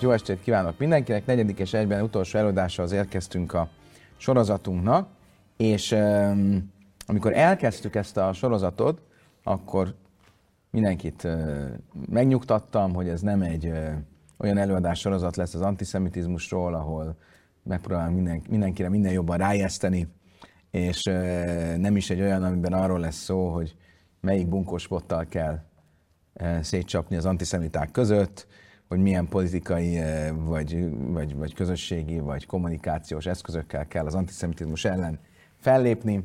Jó estét kívánok mindenkinek! Negyedik és egyben utolsó előadáshoz érkeztünk a sorozatunknak, és um, amikor elkezdtük ezt a sorozatot, akkor mindenkit uh, megnyugtattam, hogy ez nem egy uh, olyan előadás sorozat lesz az antiszemitizmusról, ahol megpróbálom minden, mindenkire minden jobban rájeszteni, és uh, nem is egy olyan, amiben arról lesz szó, hogy melyik bunkóspottal kell uh, szétcsapni az antiszemiták között, hogy milyen politikai, eh, vagy, vagy, vagy közösségi, vagy kommunikációs eszközökkel kell az antiszemitizmus ellen fellépni,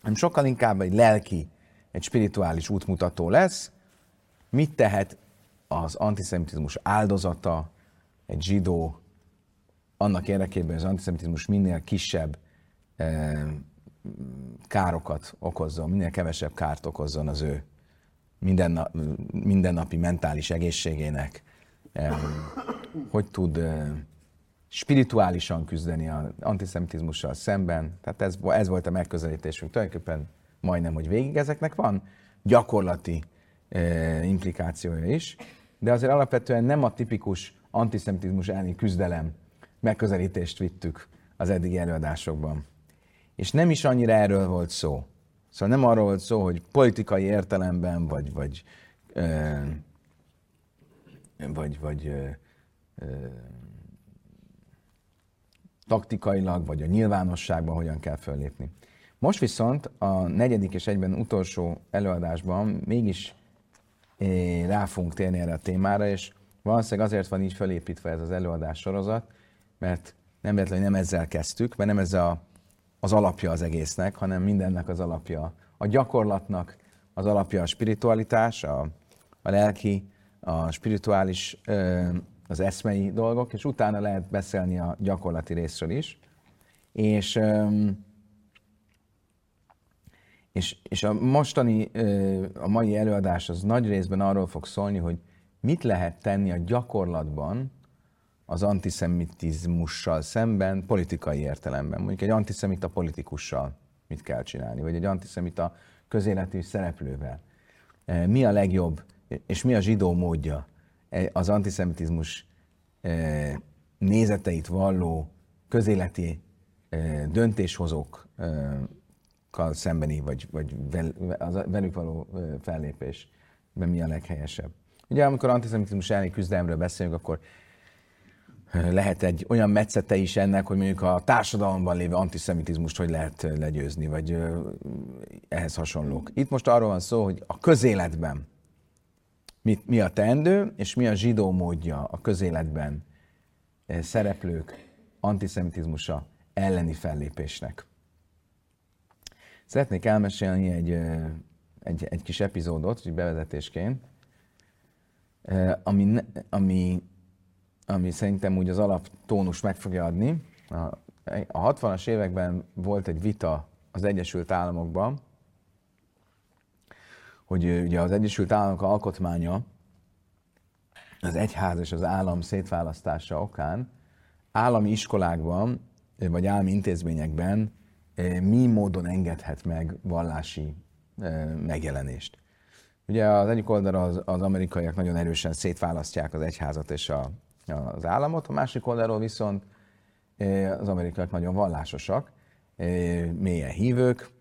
hanem sokkal inkább egy lelki, egy spirituális útmutató lesz. Mit tehet az antiszemitizmus áldozata, egy zsidó, annak érdekében, hogy az antiszemitizmus minél kisebb eh, károkat okozzon, minél kevesebb kárt okozzon az ő mindennapi mentális egészségének, hogy tud spirituálisan küzdeni az antiszemitizmussal szemben. Tehát ez, ez volt a megközelítésünk. Tulajdonképpen majdnem, hogy végig ezeknek van gyakorlati implikációja is, de azért alapvetően nem a tipikus antiszemitizmus elleni küzdelem megközelítést vittük az eddigi előadásokban. És nem is annyira erről volt szó. Szóval nem arról volt szó, hogy politikai értelemben, vagy, vagy vagy, vagy ö, ö, taktikailag, vagy a nyilvánosságban hogyan kell föllépni. Most viszont a negyedik és egyben utolsó előadásban mégis é, rá fogunk térni erre a témára, és valószínűleg azért van így felépítve ez az előadás sorozat, mert nem véletlenül nem ezzel kezdtük, mert nem ez a, az alapja az egésznek, hanem mindennek az alapja a gyakorlatnak, az alapja a spiritualitás, a, a lelki a spirituális, az eszmei dolgok, és utána lehet beszélni a gyakorlati részről is. És, és, és a mostani, a mai előadás az nagy részben arról fog szólni, hogy mit lehet tenni a gyakorlatban az antiszemitizmussal szemben politikai értelemben. Mondjuk egy antiszemita politikussal mit kell csinálni, vagy egy antiszemita közéleti szereplővel. Mi a legjobb és mi a zsidó módja e, az antiszemitizmus e, nézeteit valló közéleti e, döntéshozókkal szembeni, vagy, vagy velük való fellépésben mi a leghelyesebb. Ugye amikor antiszemitizmus elleni küzdelemről beszélünk, akkor lehet egy olyan metszete is ennek, hogy mondjuk a társadalomban lévő antiszemitizmust hogy lehet legyőzni, vagy ehhez hasonlók. Itt most arról van szó, hogy a közéletben mi, mi a teendő, és mi a zsidó módja a közéletben eh, szereplők antiszemitizmusa elleni fellépésnek. Szeretnék elmesélni egy, eh, egy, egy kis epizódot, egy bevezetésként, eh, ami, ami, ami szerintem úgy az alaptónus meg fogja adni. A, a 60-as években volt egy vita az Egyesült Államokban, hogy ugye az Egyesült Államok alkotmánya az egyház és az állam szétválasztása okán állami iskolákban vagy állami intézményekben mi módon engedhet meg vallási megjelenést. Ugye az egyik oldalra az, az amerikaiak nagyon erősen szétválasztják az egyházat és a, az államot, a másik oldalról viszont az amerikaiak nagyon vallásosak, mélyen hívők,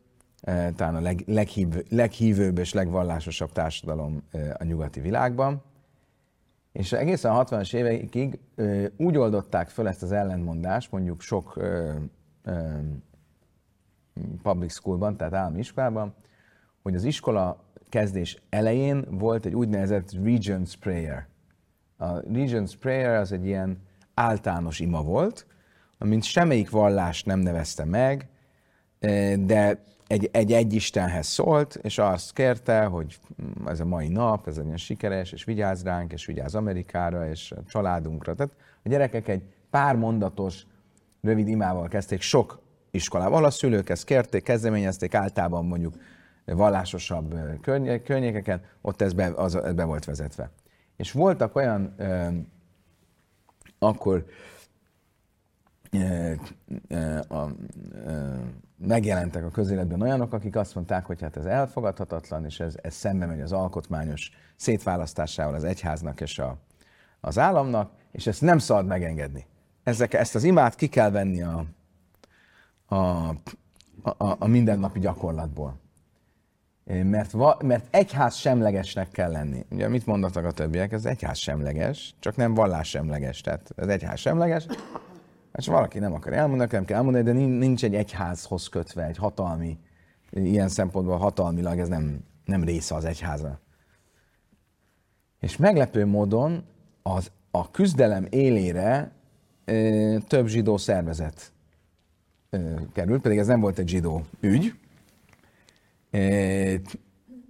talán a leg, leghív, leghívőbb és legvallásosabb társadalom eh, a nyugati világban. És egészen a 60-as évekig eh, úgy oldották föl ezt az ellentmondást, mondjuk sok public schoolban, tehát állami iskolában, hogy az iskola kezdés elején volt egy úgynevezett Regent's Prayer. A Regent's Prayer az egy ilyen általános ima volt, amint semmelyik vallást nem nevezte meg, de egy, egy, egy Istenhez szólt, és azt kérte, hogy ez a mai nap, ez olyan sikeres, és vigyázz ránk, és vigyázz Amerikára, és a családunkra. Tehát a gyerekek egy pár mondatos, rövid imával kezdték sok iskolával. A szülők ezt kérték, kezdeményezték, általában mondjuk vallásosabb környékeken, ott ez be, az, be volt vezetve. És voltak olyan ö, akkor a, megjelentek a közéletben olyanok, akik azt mondták, hogy hát ez elfogadhatatlan, és ez, ez szembe megy az alkotmányos szétválasztásával az egyháznak és a, az államnak, és ezt nem szabad megengedni. Ezek, ezt az imát ki kell venni a, a, a, a mindennapi gyakorlatból. Mert, va, mert egyház semlegesnek kell lenni. Ugye mit mondanak a többiek? Ez egyház semleges, csak nem vallás semleges. Tehát ez egyház semleges, és valaki nem akar elmondani, nem kell elmondani, de nincs egy egyházhoz kötve, egy hatalmi, ilyen szempontból hatalmilag ez nem, nem része az egyháza. És meglepő módon az, a küzdelem élére ö, több zsidó szervezet ö, került, pedig ez nem volt egy zsidó ügy.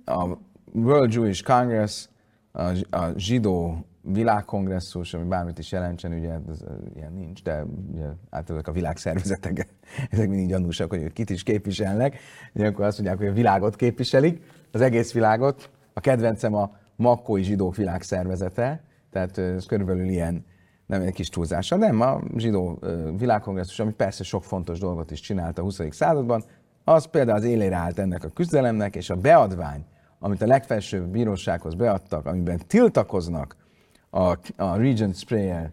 a World Jewish Congress, a, a zsidó világkongresszus, ami bármit is jelentsen, ugye ez, ilyen nincs, de ugye, általában a világszervezetek, ezek mindig gyanúsak, hogy kit is képviselnek, akkor azt mondják, hogy a világot képviselik, az egész világot. A kedvencem a Makkói Zsidók Világszervezete, tehát ez körülbelül ilyen, nem egy kis túlzása, nem, a zsidó világkongresszus, ami persze sok fontos dolgot is csinált a 20. században, az például az élére állt ennek a küzdelemnek, és a beadvány, amit a legfelsőbb bírósághoz beadtak, amiben tiltakoznak a, a Regent Sprayer,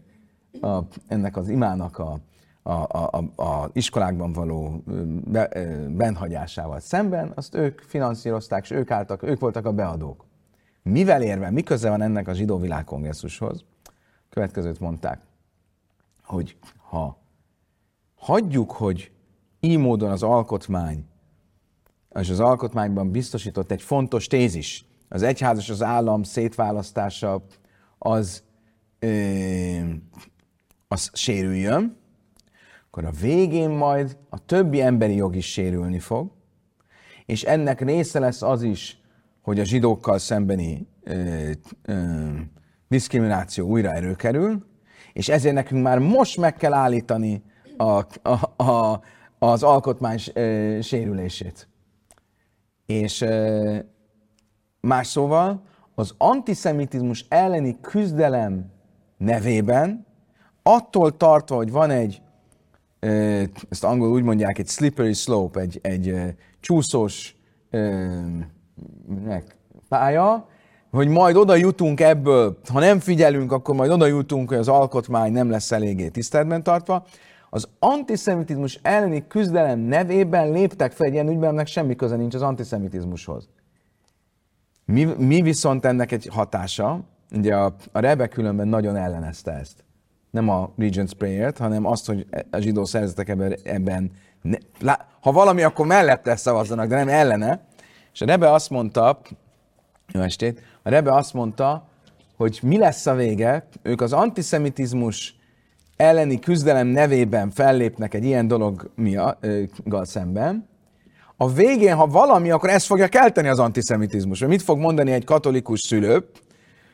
a, ennek az imának a, a, a, a iskolákban való be, benhagyásával szemben, azt ők finanszírozták, és ők álltak, ők voltak a beadók. Mivel érve, mi köze van ennek a zsidó világkongresszushoz? Következőt mondták, hogy ha hagyjuk, hogy így módon az alkotmány, és az alkotmányban biztosított egy fontos tézis, az egyház és az állam szétválasztása az, ö, az sérüljön, akkor a végén majd a többi emberi jog is sérülni fog, és ennek része lesz az is, hogy a zsidókkal szembeni ö, ö, diszkrimináció újra erőkerül, és ezért nekünk már most meg kell állítani a, a, a, az alkotmány sérülését. És más szóval, az antiszemitizmus elleni küzdelem nevében, attól tartva, hogy van egy, ezt angol úgy mondják, egy slippery slope, egy, egy csúszós pálya, hogy majd oda jutunk ebből, ha nem figyelünk, akkor majd oda jutunk, hogy az alkotmány nem lesz eléggé tiszteletben tartva. Az antiszemitizmus elleni küzdelem nevében léptek fel egy ilyen ügyben, semmi köze nincs az antiszemitizmushoz. Mi, mi viszont ennek egy hatása, ugye a, a Rebe különben nagyon ellenezte ezt. Nem a Regent's Prayer-t, hanem azt, hogy a zsidó szerzetek ebben, ebben ne, lá, ha valami, akkor mellette szavazzanak, de nem ellene. És a Rebe azt mondta, jó estét, a Rebe azt mondta, hogy mi lesz a vége, ők az antiszemitizmus elleni küzdelem nevében fellépnek egy ilyen dologgal szemben, a végén, ha valami, akkor ezt fogja kelteni az antiszemitizmus. Mit fog mondani egy katolikus szülő?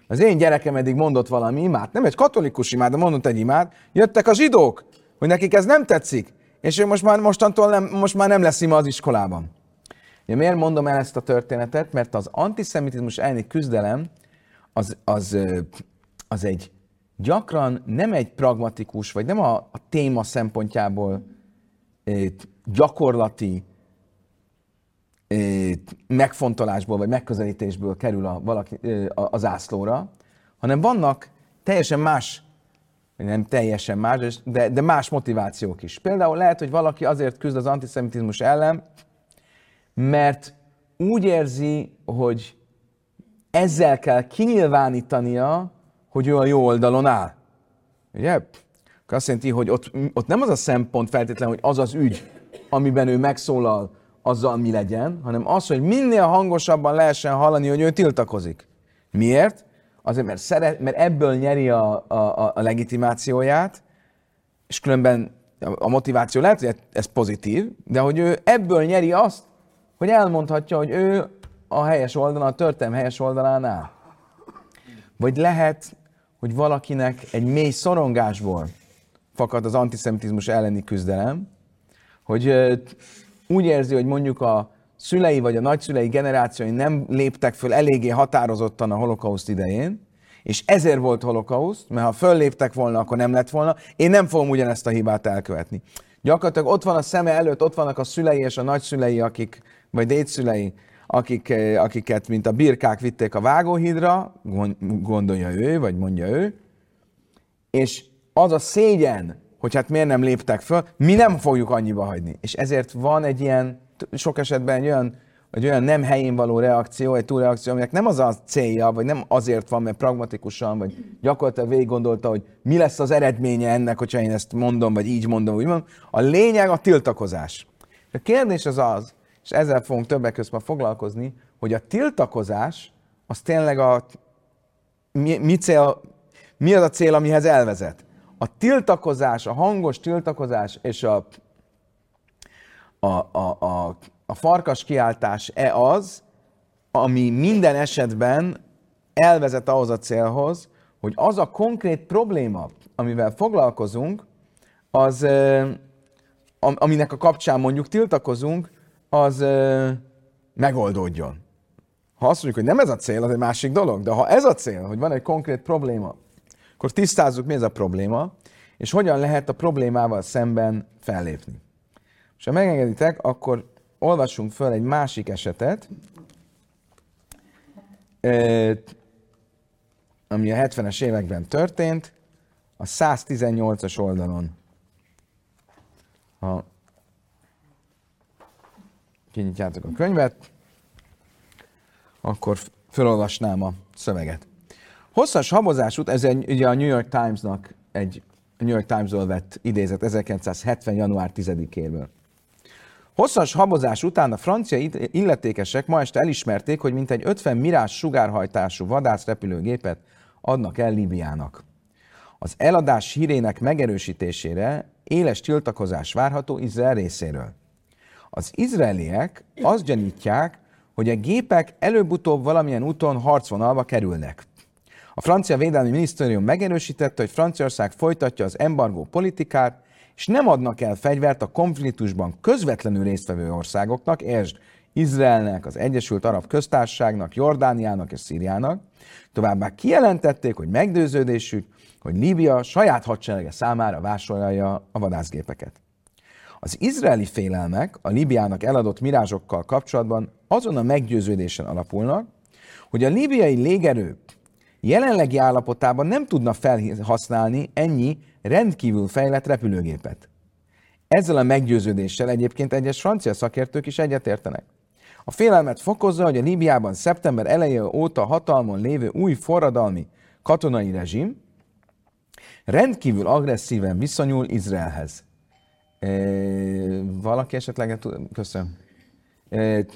Az én gyerekem eddig mondott valami imát, nem egy katolikus imát, de mondott egy imát, jöttek a zsidók, hogy nekik ez nem tetszik, és ő most már mostantól nem, most már nem lesz ima az iskolában. Én miért mondom el ezt a történetet? Mert az antiszemitizmus elleni küzdelem az, az, az egy gyakran nem egy pragmatikus, vagy nem a, a téma szempontjából gyakorlati megfontolásból vagy megközelítésből kerül a, valaki, a, a hanem vannak teljesen más, nem teljesen más, de, de más motivációk is. Például lehet, hogy valaki azért küzd az antiszemitizmus ellen, mert úgy érzi, hogy ezzel kell kinyilvánítania, hogy ő a jó oldalon áll. Ugye? Akkor azt jelenti, hogy ott, ott nem az a szempont feltétlenül, hogy az az ügy, amiben ő megszólal, azzal mi legyen, hanem az, hogy minél hangosabban lehessen hallani, hogy ő tiltakozik. Miért? Azért, mert, szeret, mert ebből nyeri a, a, a legitimációját, és különben a motiváció lehet, hogy ez pozitív, de hogy ő ebből nyeri azt, hogy elmondhatja, hogy ő a helyes oldalon, a történelm helyes oldalán áll. Vagy lehet, hogy valakinek egy mély szorongásból fakad az antiszemitizmus elleni küzdelem, hogy úgy érzi, hogy mondjuk a szülei vagy a nagyszülei generációi nem léptek föl eléggé határozottan a holokauszt idején, és ezért volt holokauszt, mert ha fölléptek volna, akkor nem lett volna, én nem fogom ugyanezt a hibát elkövetni. Gyakorlatilag ott van a szeme előtt, ott vannak a szülei és a nagyszülei, akik, vagy dédszülei, akik, eh, akiket, mint a birkák vitték a vágóhídra, gondolja ő, vagy mondja ő, és az a szégyen, hogy hát miért nem léptek föl, mi nem fogjuk annyiba hagyni. És ezért van egy ilyen, sok esetben egy olyan, egy olyan nem helyén való reakció, egy túlreakció, aminek nem az a célja, vagy nem azért van, mert pragmatikusan, vagy gyakorlatilag végig gondolta, hogy mi lesz az eredménye ennek, hogyha én ezt mondom, vagy így mondom, úgy mondom. A lényeg a tiltakozás. A kérdés az az, és ezzel fogunk többek között ma foglalkozni, hogy a tiltakozás az tényleg a mi, mi, cél, mi az a cél, amihez elvezet. A tiltakozás, a hangos tiltakozás és a, a, a, a, a farkas kiáltás-e az, ami minden esetben elvezet ahhoz a célhoz, hogy az a konkrét probléma, amivel foglalkozunk, az, aminek a kapcsán mondjuk tiltakozunk, az megoldódjon. Ha azt mondjuk, hogy nem ez a cél, az egy másik dolog, de ha ez a cél, hogy van egy konkrét probléma, akkor tisztázzuk, mi ez a probléma, és hogyan lehet a problémával szemben fellépni. És ha megengeditek, akkor olvassunk föl egy másik esetet, ami a 70-es években történt, a 118-as oldalon. Ha kinyitjátok a könyvet, akkor felolvasnám a szöveget. Hosszas habozás után, ez egy, ugye a New York Times-nak egy New York Times-ról vett idézet 1970. január 10-éről. Hosszas habozás után a francia illetékesek ma este elismerték, hogy mintegy 50 mirás sugárhajtású vadászrepülőgépet adnak el Líbiának. Az eladás hírének megerősítésére éles tiltakozás várható Izrael részéről. Az izraeliek azt gyanítják, hogy a gépek előbb-utóbb valamilyen úton harcvonalba kerülnek. A francia védelmi minisztérium megerősítette, hogy Franciaország folytatja az embargó politikát, és nem adnak el fegyvert a konfliktusban közvetlenül résztvevő országoknak, és Izraelnek, az Egyesült Arab Köztársaságnak, Jordániának és Szíriának. Továbbá kijelentették, hogy meggyőződésük, hogy Líbia saját hadserege számára vásárolja a vadászgépeket. Az izraeli félelmek a Líbiának eladott mirázsokkal kapcsolatban azon a meggyőződésen alapulnak, hogy a líbiai légerő jelenlegi állapotában nem tudna felhasználni ennyi rendkívül fejlett repülőgépet. Ezzel a meggyőződéssel egyébként egyes francia szakértők is egyetértenek. A félelmet fokozza, hogy a Líbiában szeptember eleje óta hatalmon lévő új forradalmi katonai rezsim rendkívül agresszíven viszonyul Izraelhez. E, valaki esetleg, köszönöm. E,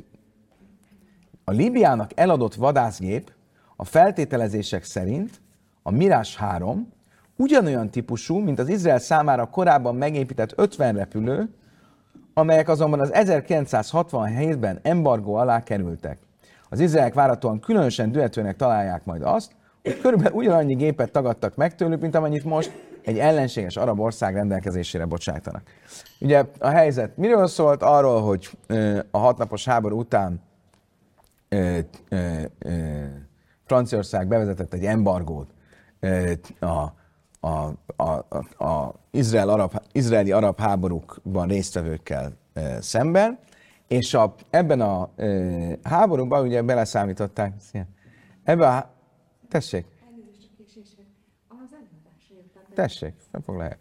a Líbiának eladott vadászgép a feltételezések szerint a Mirage 3 ugyanolyan típusú, mint az Izrael számára korábban megépített 50 repülő, amelyek azonban az 1967-ben embargó alá kerültek. Az izraelek várhatóan különösen dühetőnek találják majd azt, hogy körülbelül ugyanannyi gépet tagadtak meg tőlük, mint amennyit most egy ellenséges arab ország rendelkezésére bocsájtanak. Ugye a helyzet miről szólt? Arról, hogy a hatnapos háború után Franciaország bevezetett egy embargót a, a, a, a, a izrael arab, izraeli arab háborúkban résztvevőkkel szemben, és a, ebben a e, háborúban ugye beleszámították, ebben a, tessék, tessék, nem fog lehet.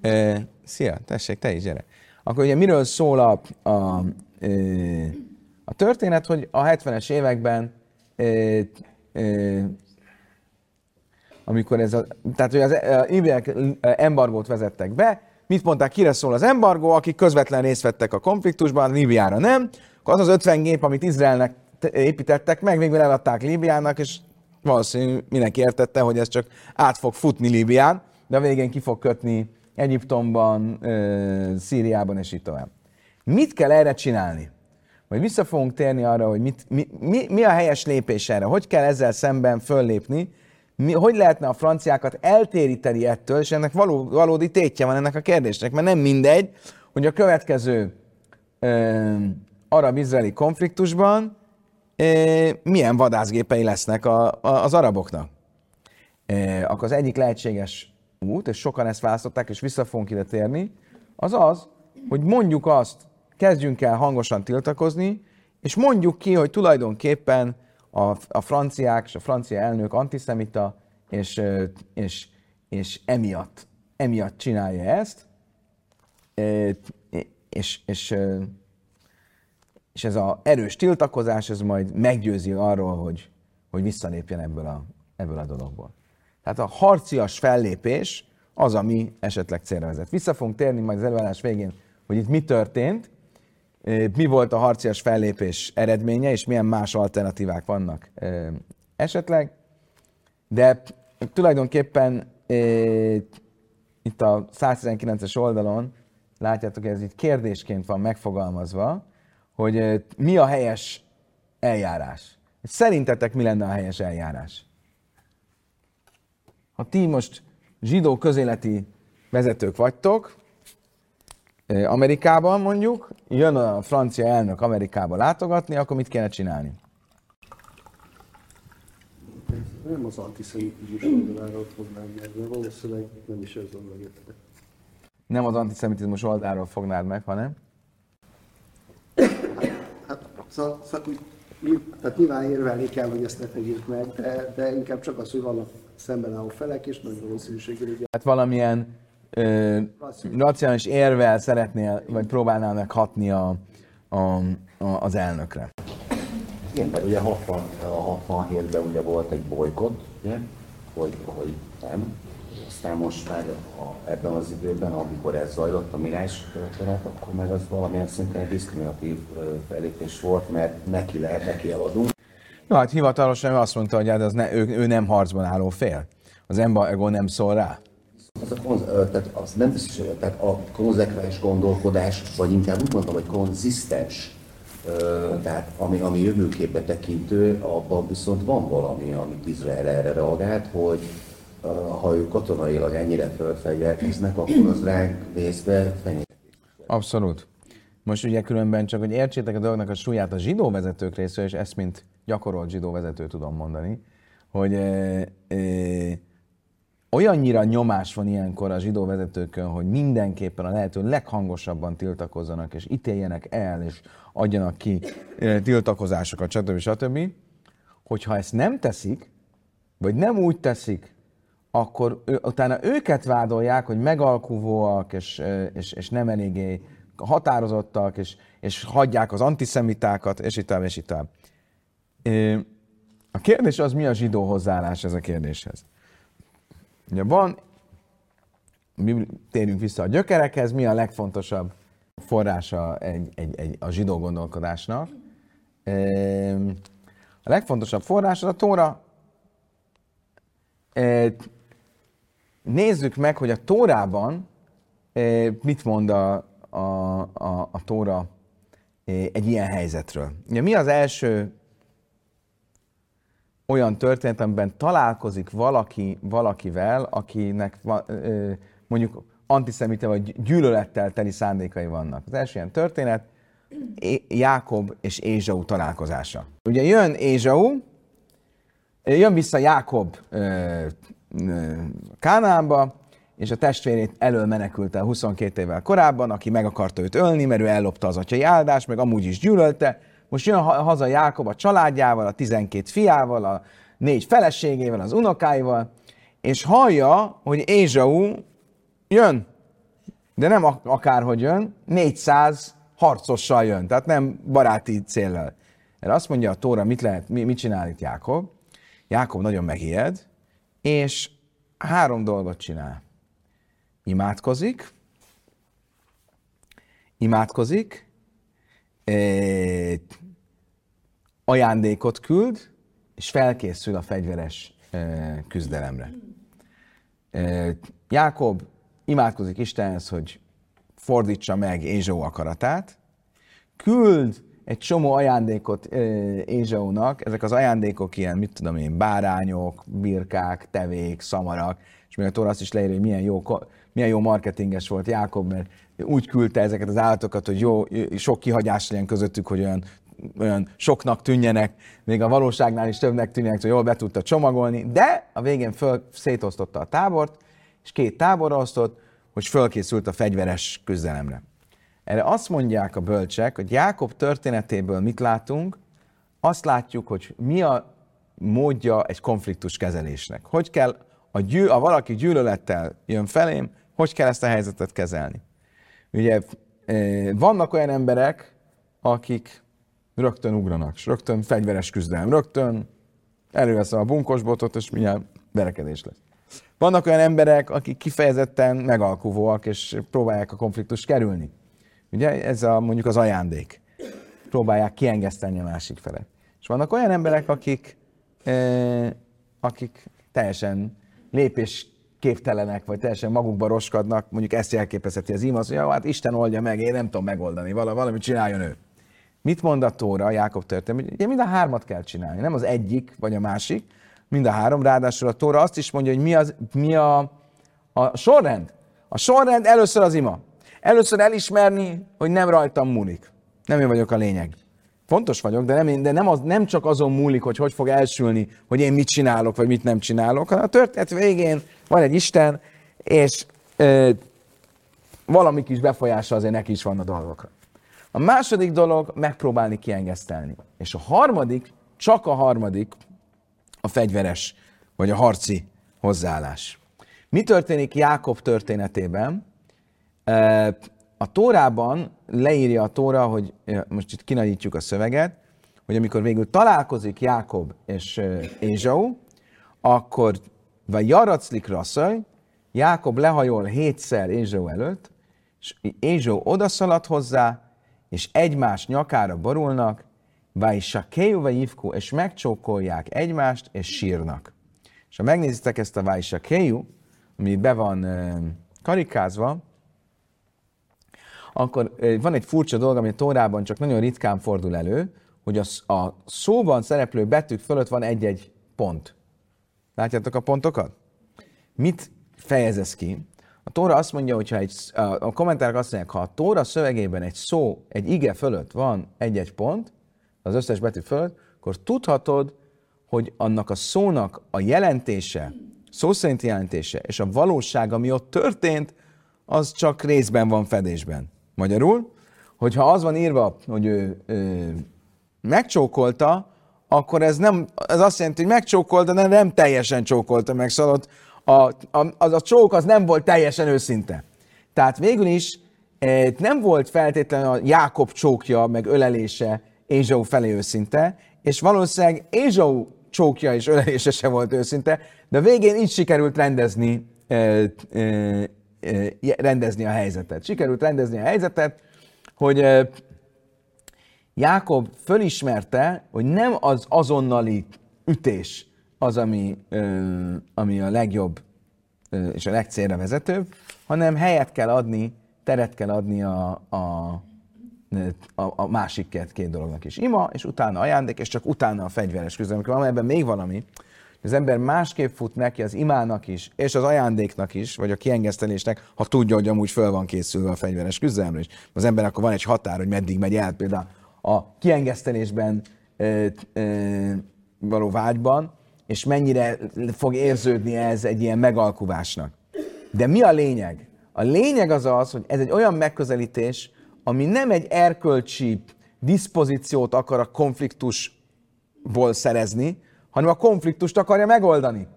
E, szia, tessék, te is gyere. Akkor ugye miről szól a, a, a történet, hogy a 70-es években amikor ez a, tehát hogy az indiák embargót vezettek be, mit mondták, kire szól az embargó, akik közvetlen részt vettek a konfliktusban, Líbiára nem, az az 50 gép, amit Izraelnek építettek meg, végül eladták Líbiának, és valószínűleg mindenki értette, hogy ez csak át fog futni Líbián, de a végén ki fog kötni Egyiptomban, Szíriában, és így tovább. Mit kell erre csinálni? Majd vissza fogunk térni arra, hogy mit, mi, mi, mi a helyes lépés erre, hogy kell ezzel szemben föllépni, mi, hogy lehetne a franciákat eltéríteni ettől, és ennek való, valódi tétje van ennek a kérdésnek, mert nem mindegy, hogy a következő ö, arab-izraeli konfliktusban ö, milyen vadászgépei lesznek a, a, az araboknak. Ö, akkor az egyik lehetséges út, és sokan ezt választották, és vissza fogunk ide térni, az az, hogy mondjuk azt, kezdjünk el hangosan tiltakozni, és mondjuk ki, hogy tulajdonképpen a, a franciák és a francia elnök antiszemita, és, és, és emiatt, emiatt csinálja ezt, és, és, és ez az erős tiltakozás, ez majd meggyőzi arról, hogy, hogy visszalépjen ebből a, ebből a dologból. Tehát a harcias fellépés az, ami esetleg célra vezet. Vissza fogunk térni majd az előállás végén, hogy itt mi történt, mi volt a harcias fellépés eredménye, és milyen más alternatívák vannak esetleg. De tulajdonképpen itt a 119-es oldalon látjátok, ez itt kérdésként van megfogalmazva, hogy mi a helyes eljárás. Szerintetek mi lenne a helyes eljárás? Ha ti most zsidó közéleti vezetők vagytok, Amerikában mondjuk, jön a francia elnök Amerikába látogatni, akkor mit kéne csinálni? Nem az antiszemitizmus oldaláról fognám meg, de valószínűleg nem is ez a mögötte. Nem az antiszemitizmus oldalról fognád meg, hanem? Hát, szóval, szóval tehát nyilván érvelni kell, hogy ezt ne tegyük meg, de, de inkább csak az, hogy vannak szemben álló felek, és nagy valószínűséggel. Hát valamilyen ö, racionális érvel szeretnél, vagy próbálnál meg hatni a, a, a, az elnökre. Igen, mert ugye 60, 67-ben ugye volt egy bolykott, ugye, hogy, hogy nem. Aztán most már a, ebben az időben, amikor ez zajlott a mirás történet, akkor meg az valamilyen szinten diszkriminatív felépés volt, mert neki lehet, neki eladunk. Jó, hát hivatalosan azt mondta, hogy hát az ne, ő, ő nem harcban álló fél. Az embargo nem szól rá. Az, a konz, tehát az nem biztos, hogy tehát a konzekvens gondolkodás, vagy inkább úgy mondom, hogy konzisztens, tehát ami, ami jövőképbe tekintő, abban viszont van valami, amit Izrael erre reagált, hogy ha ők katonailag ennyire fölfegyverkeznek, akkor az ránk nézve fenyegetés. Abszolút. Most ugye különben csak, hogy értsétek a dolognak a súlyát a zsidó vezetők részéről, és ezt mint gyakorolt zsidó vezető tudom mondani, hogy e, e, olyannyira nyomás van ilyenkor a zsidó vezetőkön, hogy mindenképpen a lehető leghangosabban tiltakozzanak, és ítéljenek el, és adjanak ki tiltakozásokat, stb. stb. Hogyha ezt nem teszik, vagy nem úgy teszik, akkor ő, utána őket vádolják, hogy megalkuvóak, és, és, és nem eléggé határozottak, és, és hagyják az antiszemitákat, és itt és itt A kérdés az, mi a zsidó hozzáállás ez a kérdéshez. Ugye van, mi térjünk vissza a gyökerekhez, mi a legfontosabb forrása egy, egy, egy, a zsidó gondolkodásnak. A legfontosabb forrás az a Tóra. Nézzük meg, hogy a Tórában mit mond a, a, a, a Tóra egy ilyen helyzetről. Ugye mi az első olyan történet, amiben találkozik valaki valakivel, akinek mondjuk antiszemite vagy gyűlölettel teli szándékai vannak. Az első ilyen történet Jákob és Ézsau találkozása. Ugye jön Ézsau, jön vissza Jákob Kánáánba, és a testvérét elől menekült el 22 évvel korábban, aki meg akarta őt ölni, mert ő ellopta az atyai áldást, meg amúgy is gyűlölte. Most jön haza Jákob a családjával, a 12 fiával, a négy feleségével, az unokáival, és hallja, hogy Ézsau jön, de nem akárhogy jön, 400 harcossal jön, tehát nem baráti céllal. Erre azt mondja a Tóra, mit, lehet, mit csinál itt Jákob? Jákob nagyon megijed, és három dolgot csinál. Imádkozik, imádkozik, ajándékot küld, és felkészül a fegyveres küzdelemre. Jákob imádkozik Istenhez, hogy fordítsa meg Ézsó akaratát, küld egy csomó ajándékot Ézsónak, ezek az ajándékok ilyen, mit tudom én, bárányok, birkák, tevék, szamarak, és még a Tóra azt is leírja, hogy milyen jó milyen jó marketinges volt Jákob, mert úgy küldte ezeket az állatokat, hogy jó, sok kihagyás legyen közöttük, hogy olyan, olyan soknak tűnjenek, még a valóságnál is többnek tűnjenek, hogy jól be tudta csomagolni, de a végén föl, szétosztotta a tábort, és két táborra osztott, hogy fölkészült a fegyveres küzdelemre. Erre azt mondják a bölcsek, hogy Jákob történetéből mit látunk, azt látjuk, hogy mi a módja egy konfliktus kezelésnek. Hogy kell a, gyű, a valaki gyűlölettel jön felém, hogy kell ezt a helyzetet kezelni? Ugye vannak olyan emberek, akik rögtön ugranak, rögtön fegyveres küzdelem, rögtön előveszem a bunkosbotot, és mindjárt verekedés lesz. Vannak olyan emberek, akik kifejezetten megalkuvóak, és próbálják a konfliktust kerülni. Ugye ez a, mondjuk az ajándék. Próbálják kiengeszteni a másik felet. És vannak olyan emberek, akik, eh, akik teljesen lépés képtelenek, vagy teljesen magukba roskadnak, mondjuk ezt jelképezheti az ima, az, hogy hát Isten oldja meg, én nem tudom megoldani, vala, valamit csináljon ő. Mit mond a Tóra, a Jákob történet? Ugye mind a hármat kell csinálni, nem az egyik vagy a másik, mind a három. Ráadásul a Tóra azt is mondja, hogy mi, az, mi a, a sorrend. A sorrend először az ima. Először elismerni, hogy nem rajtam múlik. Nem én vagyok a lényeg. Fontos vagyok, de, nem, de nem, az, nem csak azon múlik, hogy hogy fog elsülni, hogy én mit csinálok, vagy mit nem csinálok, hanem a történet végén van egy Isten, és ö, valami kis befolyása azért neki is van a dolgokra. A második dolog megpróbálni kiengesztelni. És a harmadik, csak a harmadik, a fegyveres, vagy a harci hozzáállás. Mi történik Jákob történetében? A Tórában leírja a Tóra, hogy most itt kinagyítjuk a szöveget, hogy amikor végül találkozik Jákob és Ézsau, akkor vagy jaraclik rasszaj, Jákob lehajol hétszer Ézsau előtt, és Ézsau odaszalad hozzá, és egymás nyakára borulnak, vagy sakéju vagy ivku, és megcsókolják egymást, és sírnak. És ha megnézitek ezt a vagy sakéju, ami be van karikázva, akkor van egy furcsa dolog, ami a Tórában csak nagyon ritkán fordul elő, hogy a, a szóban szereplő betűk fölött van egy-egy pont. Látjátok a pontokat? Mit fejez ez ki? A Tóra azt mondja, hogyha egy, a kommentárok azt mondják, ha a Tóra szövegében egy szó, egy ige fölött van egy-egy pont, az összes betű fölött, akkor tudhatod, hogy annak a szónak a jelentése, szó szerinti jelentése és a valóság, ami ott történt, az csak részben van fedésben. Magyarul, hogyha az van írva, hogy ő, ő megcsókolta, akkor ez, nem, ez azt jelenti, hogy megcsókolta, de nem teljesen csókolta meg, szóval a, a, az a csók az nem volt teljesen őszinte. Tehát végül is e, nem volt feltétlenül a Jákob csókja, meg ölelése Ézsau felé őszinte, és valószínűleg Ézsau csókja és ölelése se volt őszinte, de végén így sikerült rendezni, e, e, rendezni a helyzetet. Sikerült rendezni a helyzetet, hogy e, Jákob fölismerte, hogy nem az azonnali ütés az, ami, ö, ami a legjobb és a legcélra vezetőbb, hanem helyet kell adni, teret kell adni a, a, a, a másik két, két dolognak is. Ima, és utána ajándék, és csak utána a fegyveres küzdelem. Van ebben még valami, az ember másképp fut neki az imának is, és az ajándéknak is, vagy a kiengesztelésnek, ha tudja, hogy amúgy föl van készülve a fegyveres küzdelemre is. Az ember akkor van egy határ, hogy meddig megy el, például a kiengesztelésben ö, ö, való vágyban, és mennyire fog érződni ez egy ilyen megalkuvásnak. De mi a lényeg? A lényeg az az, hogy ez egy olyan megközelítés, ami nem egy erkölcsi diszpozíciót akar a konfliktusból szerezni, hanem a konfliktust akarja megoldani.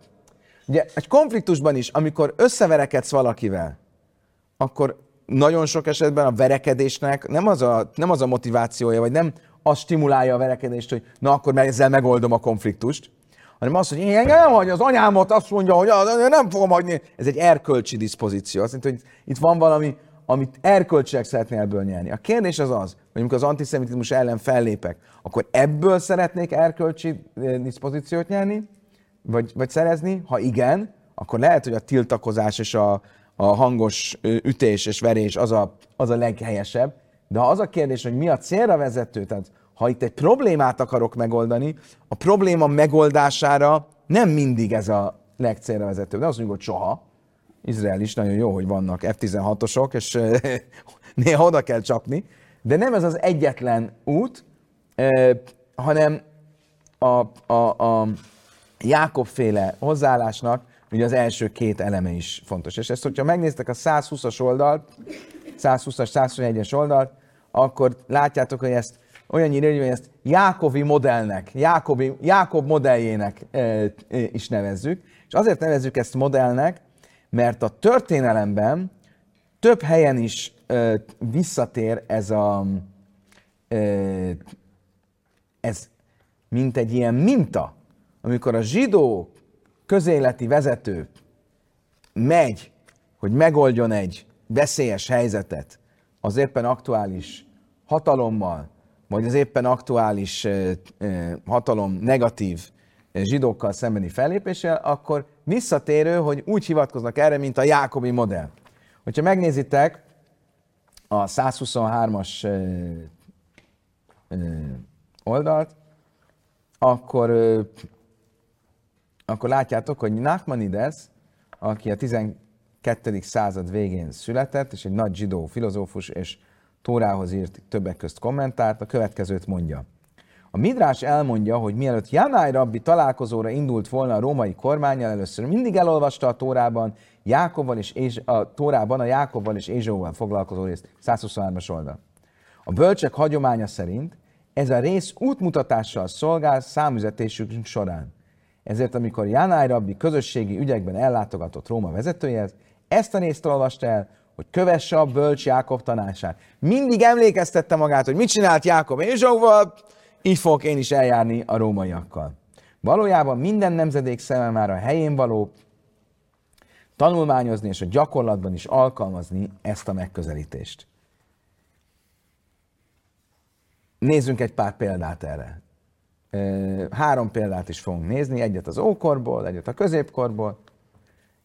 Ugye egy konfliktusban is, amikor összeverekedsz valakivel, akkor nagyon sok esetben a verekedésnek nem az a, nem az a motivációja, vagy nem az stimulálja a verekedést, hogy na akkor ezzel megoldom a konfliktust, hanem az, hogy én nem hagyja az anyámat, azt mondja, hogy nem fogom hagyni. Ez egy erkölcsi diszpozíció. Azt jelenti, hogy itt van valami, amit erkölcsileg szeretnél ebből nyerni. A kérdés az az, hogy amikor az antiszemitizmus ellen fellépek, akkor ebből szeretnék erkölcsi eh, diszpozíciót nyerni, vagy, vagy szerezni? Ha igen, akkor lehet, hogy a tiltakozás és a, a hangos ütés és verés az a, az a leghelyesebb, de ha az a kérdés, hogy mi a célra vezető, tehát ha itt egy problémát akarok megoldani, a probléma megoldására nem mindig ez a legcélra vezető. De azt mondjuk, hogy soha. Izrael is nagyon jó, hogy vannak F-16-osok, és néha oda kell csapni. De nem ez az egyetlen út, hanem a, a, a Jákob féle hozzáállásnak ugye az első két eleme is fontos. És ezt, hogyha megnéztek a 120-as oldalt, 120-as, 121-es oldalt, akkor látjátok, hogy ezt olyan írja, hogy ezt Jákobi modellnek, Jákobi, Jákob modelljének e, e, is nevezzük. És azért nevezzük ezt modellnek, mert a történelemben több helyen is ö, visszatér ez a ö, ez mint egy ilyen minta, amikor a zsidó közéleti vezető megy, hogy megoldjon egy veszélyes helyzetet az éppen aktuális hatalommal, vagy az éppen aktuális hatalom negatív zsidókkal szembeni fellépéssel, akkor visszatérő, hogy úgy hivatkoznak erre, mint a Jákobi modell. Hogyha megnézitek a 123-as oldalt, akkor, akkor látjátok, hogy Nachmanides, aki a 12. század végén született, és egy nagy zsidó filozófus, és Tórához írt többek közt kommentárt, a következőt mondja. A Midrás elmondja, hogy mielőtt Janai rabbi találkozóra indult volna a római kormányjal, először mindig elolvasta a Tórában, Jákobban és Ézs- a Tórában a Jákobban és Ézsóval foglalkozó részt, 123-as oldal. A bölcsek hagyománya szerint ez a rész útmutatással szolgál számüzetésük során. Ezért, amikor Jánáj rabbi közösségi ügyekben ellátogatott Róma vezetőjehez, ezt a részt olvasta el, hogy kövesse a bölcs Jákob tanácsát. Mindig emlékeztette magát, hogy mit csinált Jákob Ézsóval, így fogok én is eljárni a rómaiakkal. Valójában minden nemzedék szeme már a helyén való tanulmányozni és a gyakorlatban is alkalmazni ezt a megközelítést. Nézzünk egy pár példát erre. Három példát is fogunk nézni, egyet az ókorból, egyet a középkorból,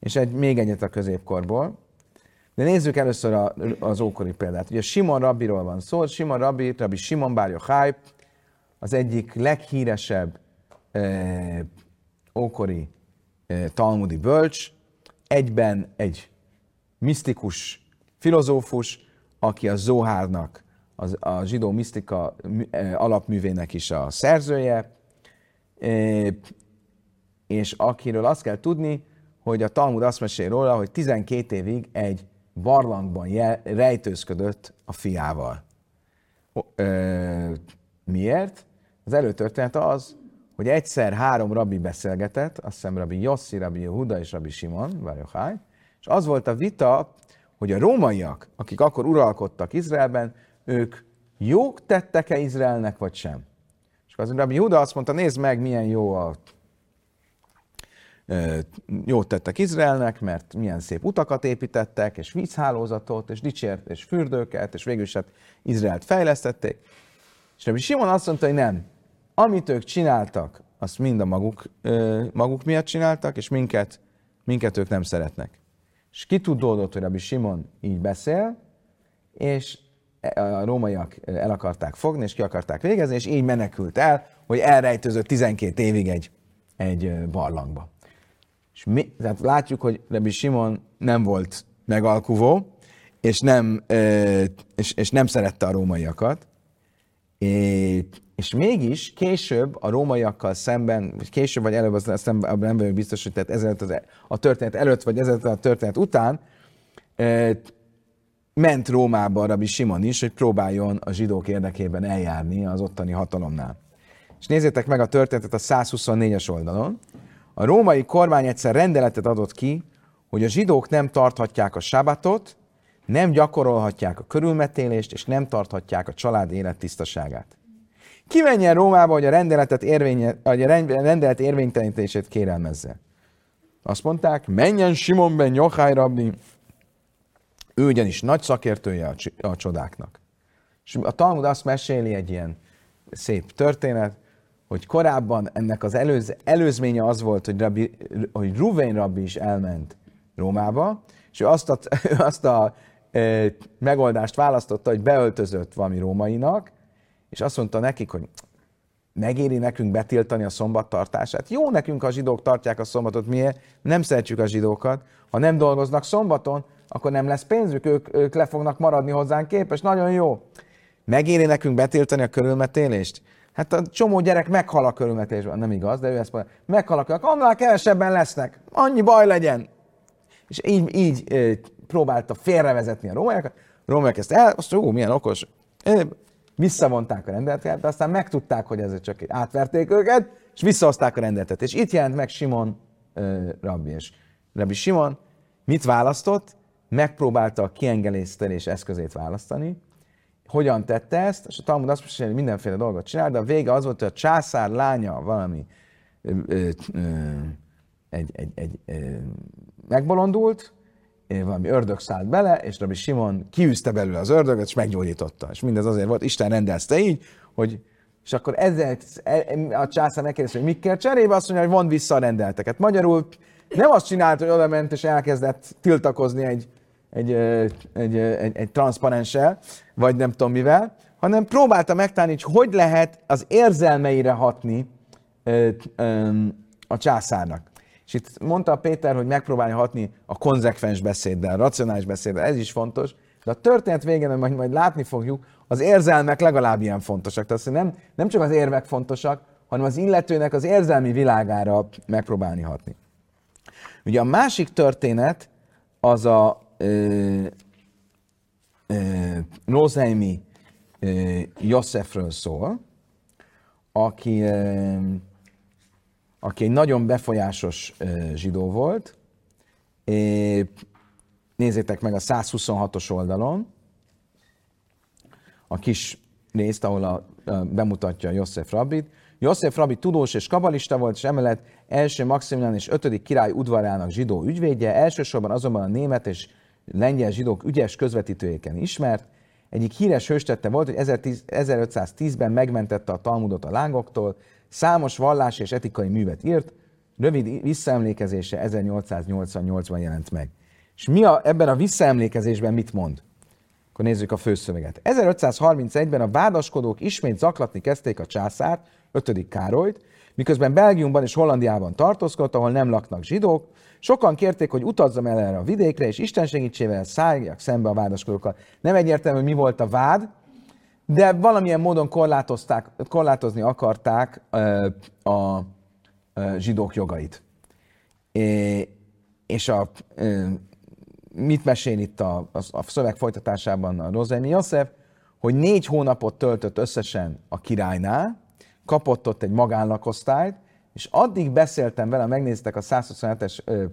és egy, még egyet a középkorból. De nézzük először a, az ókori példát. Ugye Simon Rabbiról van szó, Simon Rabbi, Rabbi Simon Bar Yochai, az egyik leghíresebb eh, ókori eh, talmudi bölcs, egyben egy misztikus filozófus, aki a Zohárnak, az, a zsidó misztika eh, alapművének is a szerzője, eh, és akiről azt kell tudni, hogy a Talmud azt mesél róla, hogy 12 évig egy barlangban jel, rejtőzködött a fiával. Ö, miért? Az előtörténet az, hogy egyszer három rabbi beszélgetett, azt hiszem rabbi Yossi, rabbi Yehuda és rabbi Simon, Várjohály, és az volt a vita, hogy a rómaiak, akik akkor uralkodtak Izraelben, ők jók tettek-e Izraelnek, vagy sem. És az rabbi Yehuda azt mondta, nézd meg, milyen jó a jót tettek Izraelnek, mert milyen szép utakat építettek, és vízhálózatot, és dicsért, és fürdőket, és végül is hát Izraelt fejlesztették. És Rabbi Simon azt mondta, hogy nem. Amit ők csináltak, azt mind a maguk, maguk miatt csináltak, és minket, minket ők nem szeretnek. És kitudódott, hogy Rabbi Simon így beszél, és a rómaiak el akarták fogni, és ki akarták végezni, és így menekült el, hogy elrejtőzött 12 évig egy, egy barlangba. És mi, tehát látjuk, hogy Rabbi Simon nem volt megalkuvó, és nem, és, és nem szerette a rómaiakat, és mégis később a rómaiakkal szemben, vagy később vagy előbb, az szemben, abban nem vagyok biztos, hogy tehát ezelőtt az, e, a történet előtt, vagy ezelőtt a történet után, ment Rómába Rabbi Simon is, hogy próbáljon a zsidók érdekében eljárni az ottani hatalomnál. És nézzétek meg a történetet a 124-es oldalon. A római kormány egyszer rendeletet adott ki, hogy a zsidók nem tarthatják a sabatot, nem gyakorolhatják a körülmetélést, és nem tarthatják a család élet tisztaságát. Ki menjen Rómába, hogy a, rendeletet érvénye, hogy a rendelet érvénytelenítését kérelmezze? Azt mondták, menjen Simon ben Jochai rabbi, ő ugyanis nagy szakértője a, a csodáknak. És a Talmud azt meséli egy ilyen szép történet, hogy korábban ennek az előz, előzménye az volt, hogy, rabbi, hogy Ruvén rabbi is elment Rómába, és ő azt a, azt a megoldást választotta, hogy beöltözött valami rómainak, és azt mondta nekik, hogy megéri nekünk betiltani a szombat tartását. Jó nekünk, ha a zsidók tartják a szombatot, miért? Nem szeretjük a zsidókat. Ha nem dolgoznak szombaton, akkor nem lesz pénzük, ők, ők le fognak maradni hozzánk képes. Nagyon jó. Megéri nekünk betiltani a körülmetélést? Hát a csomó gyerek meghal a körülmetésben, nem igaz, de ő ezt mondja, meghal a annál kevesebben lesznek, annyi baj legyen. És így, így próbálta félrevezetni a rómaiakat, a rómaiak ezt el, azt jó, milyen okos, visszavonták a rendeletet, de aztán megtudták, hogy ez csak átverték őket, és visszahozták a rendeletet. És itt jelent meg Simon ö, rabbi. És rabbi Simon mit választott? Megpróbálta a kiengelésztelés eszközét választani. Hogyan tette ezt? És a Talmud azt mondja, hogy mindenféle dolgot csinál, de a vége az volt, hogy a császár lánya valami ö, ö, ö, egy, egy, egy, egy megbolondult, valami ördög szállt bele, és Rabbi Simon kiűzte belőle az ördögöt, és meggyógyította. És mindez azért volt, Isten rendelzte így, hogy és akkor ezzel a császár megkérdezte, hogy mit kell cserébe, azt mondja, hogy von vissza a rendelteket. Magyarul nem azt csinált, hogy oda ment és elkezdett tiltakozni egy, egy, egy, egy, egy transzparenssel, vagy nem tudom mivel, hanem próbálta megtalálni, hogy hogy lehet az érzelmeire hatni a császárnak. És itt mondta Péter, hogy megpróbálja hatni a konzekvens beszéddel, a racionális beszéddel, ez is fontos, de a történet végén, majd, majd látni fogjuk, az érzelmek legalább ilyen fontosak. Tehát nem, nem csak az érvek fontosak, hanem az illetőnek az érzelmi világára megpróbálni hatni. Ugye a másik történet az a ö, ö, Rózheimi Józsefről szól, aki ö, aki egy nagyon befolyásos zsidó volt. Nézzétek meg a 126-os oldalon a kis részt, ahol a, a, bemutatja József Rabbit. József Rabbi tudós és kabalista volt, és emellett első Maximilian és ötödik király udvarának zsidó ügyvédje, elsősorban azonban a német és lengyel zsidók ügyes közvetítőjéken ismert. Egyik híres hőstette volt, hogy 1510-ben megmentette a Talmudot a lángoktól, Számos vallás és etikai művet írt, rövid visszaemlékezése 1888-ban jelent meg. És mi a, ebben a visszaemlékezésben mit mond? Akkor nézzük a főszöveget. 1531-ben a vádaskodók ismét zaklatni kezdték a császárt, 5. Károlyt, miközben Belgiumban és Hollandiában tartózkodott, ahol nem laknak zsidók. Sokan kérték, hogy utazzam el erre a vidékre, és Isten segítségével szálljak szembe a vádaskodókkal. Nem egyértelmű, hogy mi volt a vád, de valamilyen módon korlátozták, korlátozni akarták a, zsidók jogait. És a, mit mesél itt a, a, a szöveg folytatásában a Rozemi József, hogy négy hónapot töltött összesen a királynál, kapott ott egy magánlakosztályt, és addig beszéltem vele, megnéztek a 127-es ö,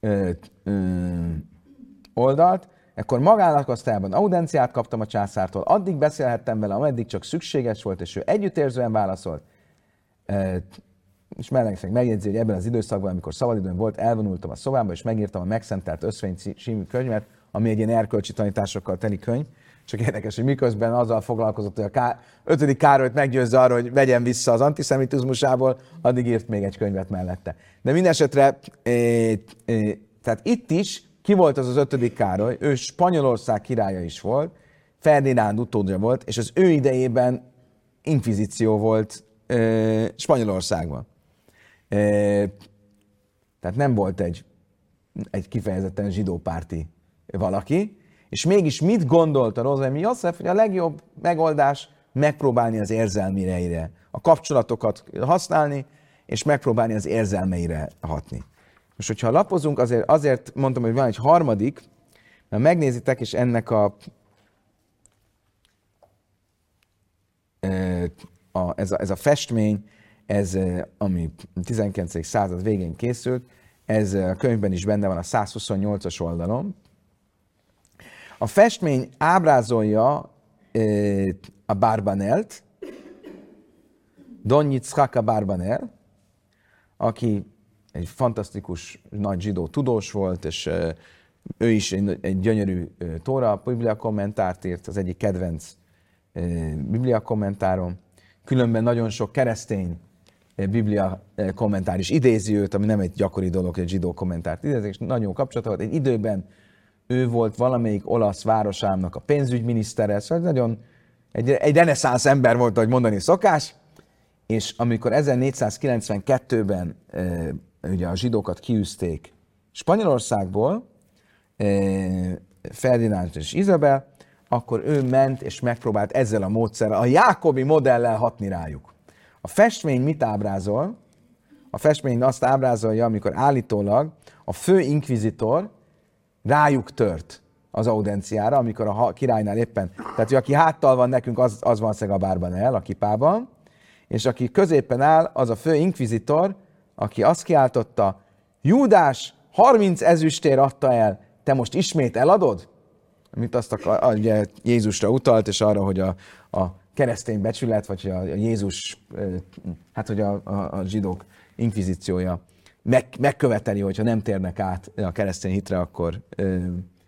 ö, ö, oldalt, akkor magánlakosztályban audenciát kaptam a császártól, addig beszélhettem vele, ameddig csak szükséges volt, és ő együttérzően válaszolt. És mellegszik megjegyzi, hogy ebben az időszakban, amikor szabadidőm volt, elvonultam a szobába, és megírtam a Megszentelt Összvény című könyvet, ami egy ilyen erkölcsi tanításokkal teli könyv. Csak érdekes, hogy miközben azzal foglalkozott, hogy a Ká- 5. Károlyt meggyőzze arra, hogy vegyen vissza az antiszemitizmusából, addig írt még egy könyvet mellette. De minden esetre, e, e, tehát itt is ki volt az az ötödik Károly? Ő Spanyolország királya is volt, Ferdinánd utódja volt, és az ő idejében inkvizíció volt ö, Spanyolországban. Ö, tehát nem volt egy, egy kifejezetten zsidópárti valaki, és mégis mit gondolt a Rozemi József, hogy a legjobb megoldás megpróbálni az érzelmire, a kapcsolatokat használni, és megpróbálni az érzelmeire hatni. Most, hogyha lapozunk, azért, azért mondtam, hogy van egy harmadik, mert megnézitek, és ennek a, a, ez, a, ez a festmény, ez, ami 19. század végén készült, ez a könyvben is benne van a 128-as oldalon. A festmény ábrázolja a Barbanelt, Don Yitzhak Barbanel, aki egy fantasztikus nagy zsidó tudós volt, és ő is egy, egy gyönyörű Tóra Biblia kommentárt írt, az egyik kedvenc Biblia kommentárom. Különben nagyon sok keresztény Biblia kommentár is idézi őt, ami nem egy gyakori dolog, hogy egy zsidó kommentárt idézik, és nagyon kapcsolata volt. Egy időben ő volt valamelyik olasz városának a pénzügyminisztere, szóval nagyon egy, egy reneszánsz ember volt, ahogy mondani szokás, és amikor 1492-ben ugye a zsidókat kiűzték Spanyolországból, eh, Ferdinánd és Izabel, akkor ő ment és megpróbált ezzel a módszerrel, a Jákobi modellel hatni rájuk. A festmény mit ábrázol? A festmény azt ábrázolja, amikor állítólag a fő inkvizitor rájuk tört az audenciára, amikor a királynál éppen, tehát aki háttal van nekünk, az, az van Szegabárban el, a kipában, és aki középen áll, az a fő inkvizitor, aki azt kiáltotta, Júdás 30 ezüstér adta el, te most ismét eladod? Amit azt a, ugye Jézusra utalt, és arra, hogy a, a keresztény becsület, vagy a, a Jézus, hát hogy a, a, a zsidók inkvizíciója meg, megköveteli, hogyha nem térnek át a keresztény hitre, akkor ö,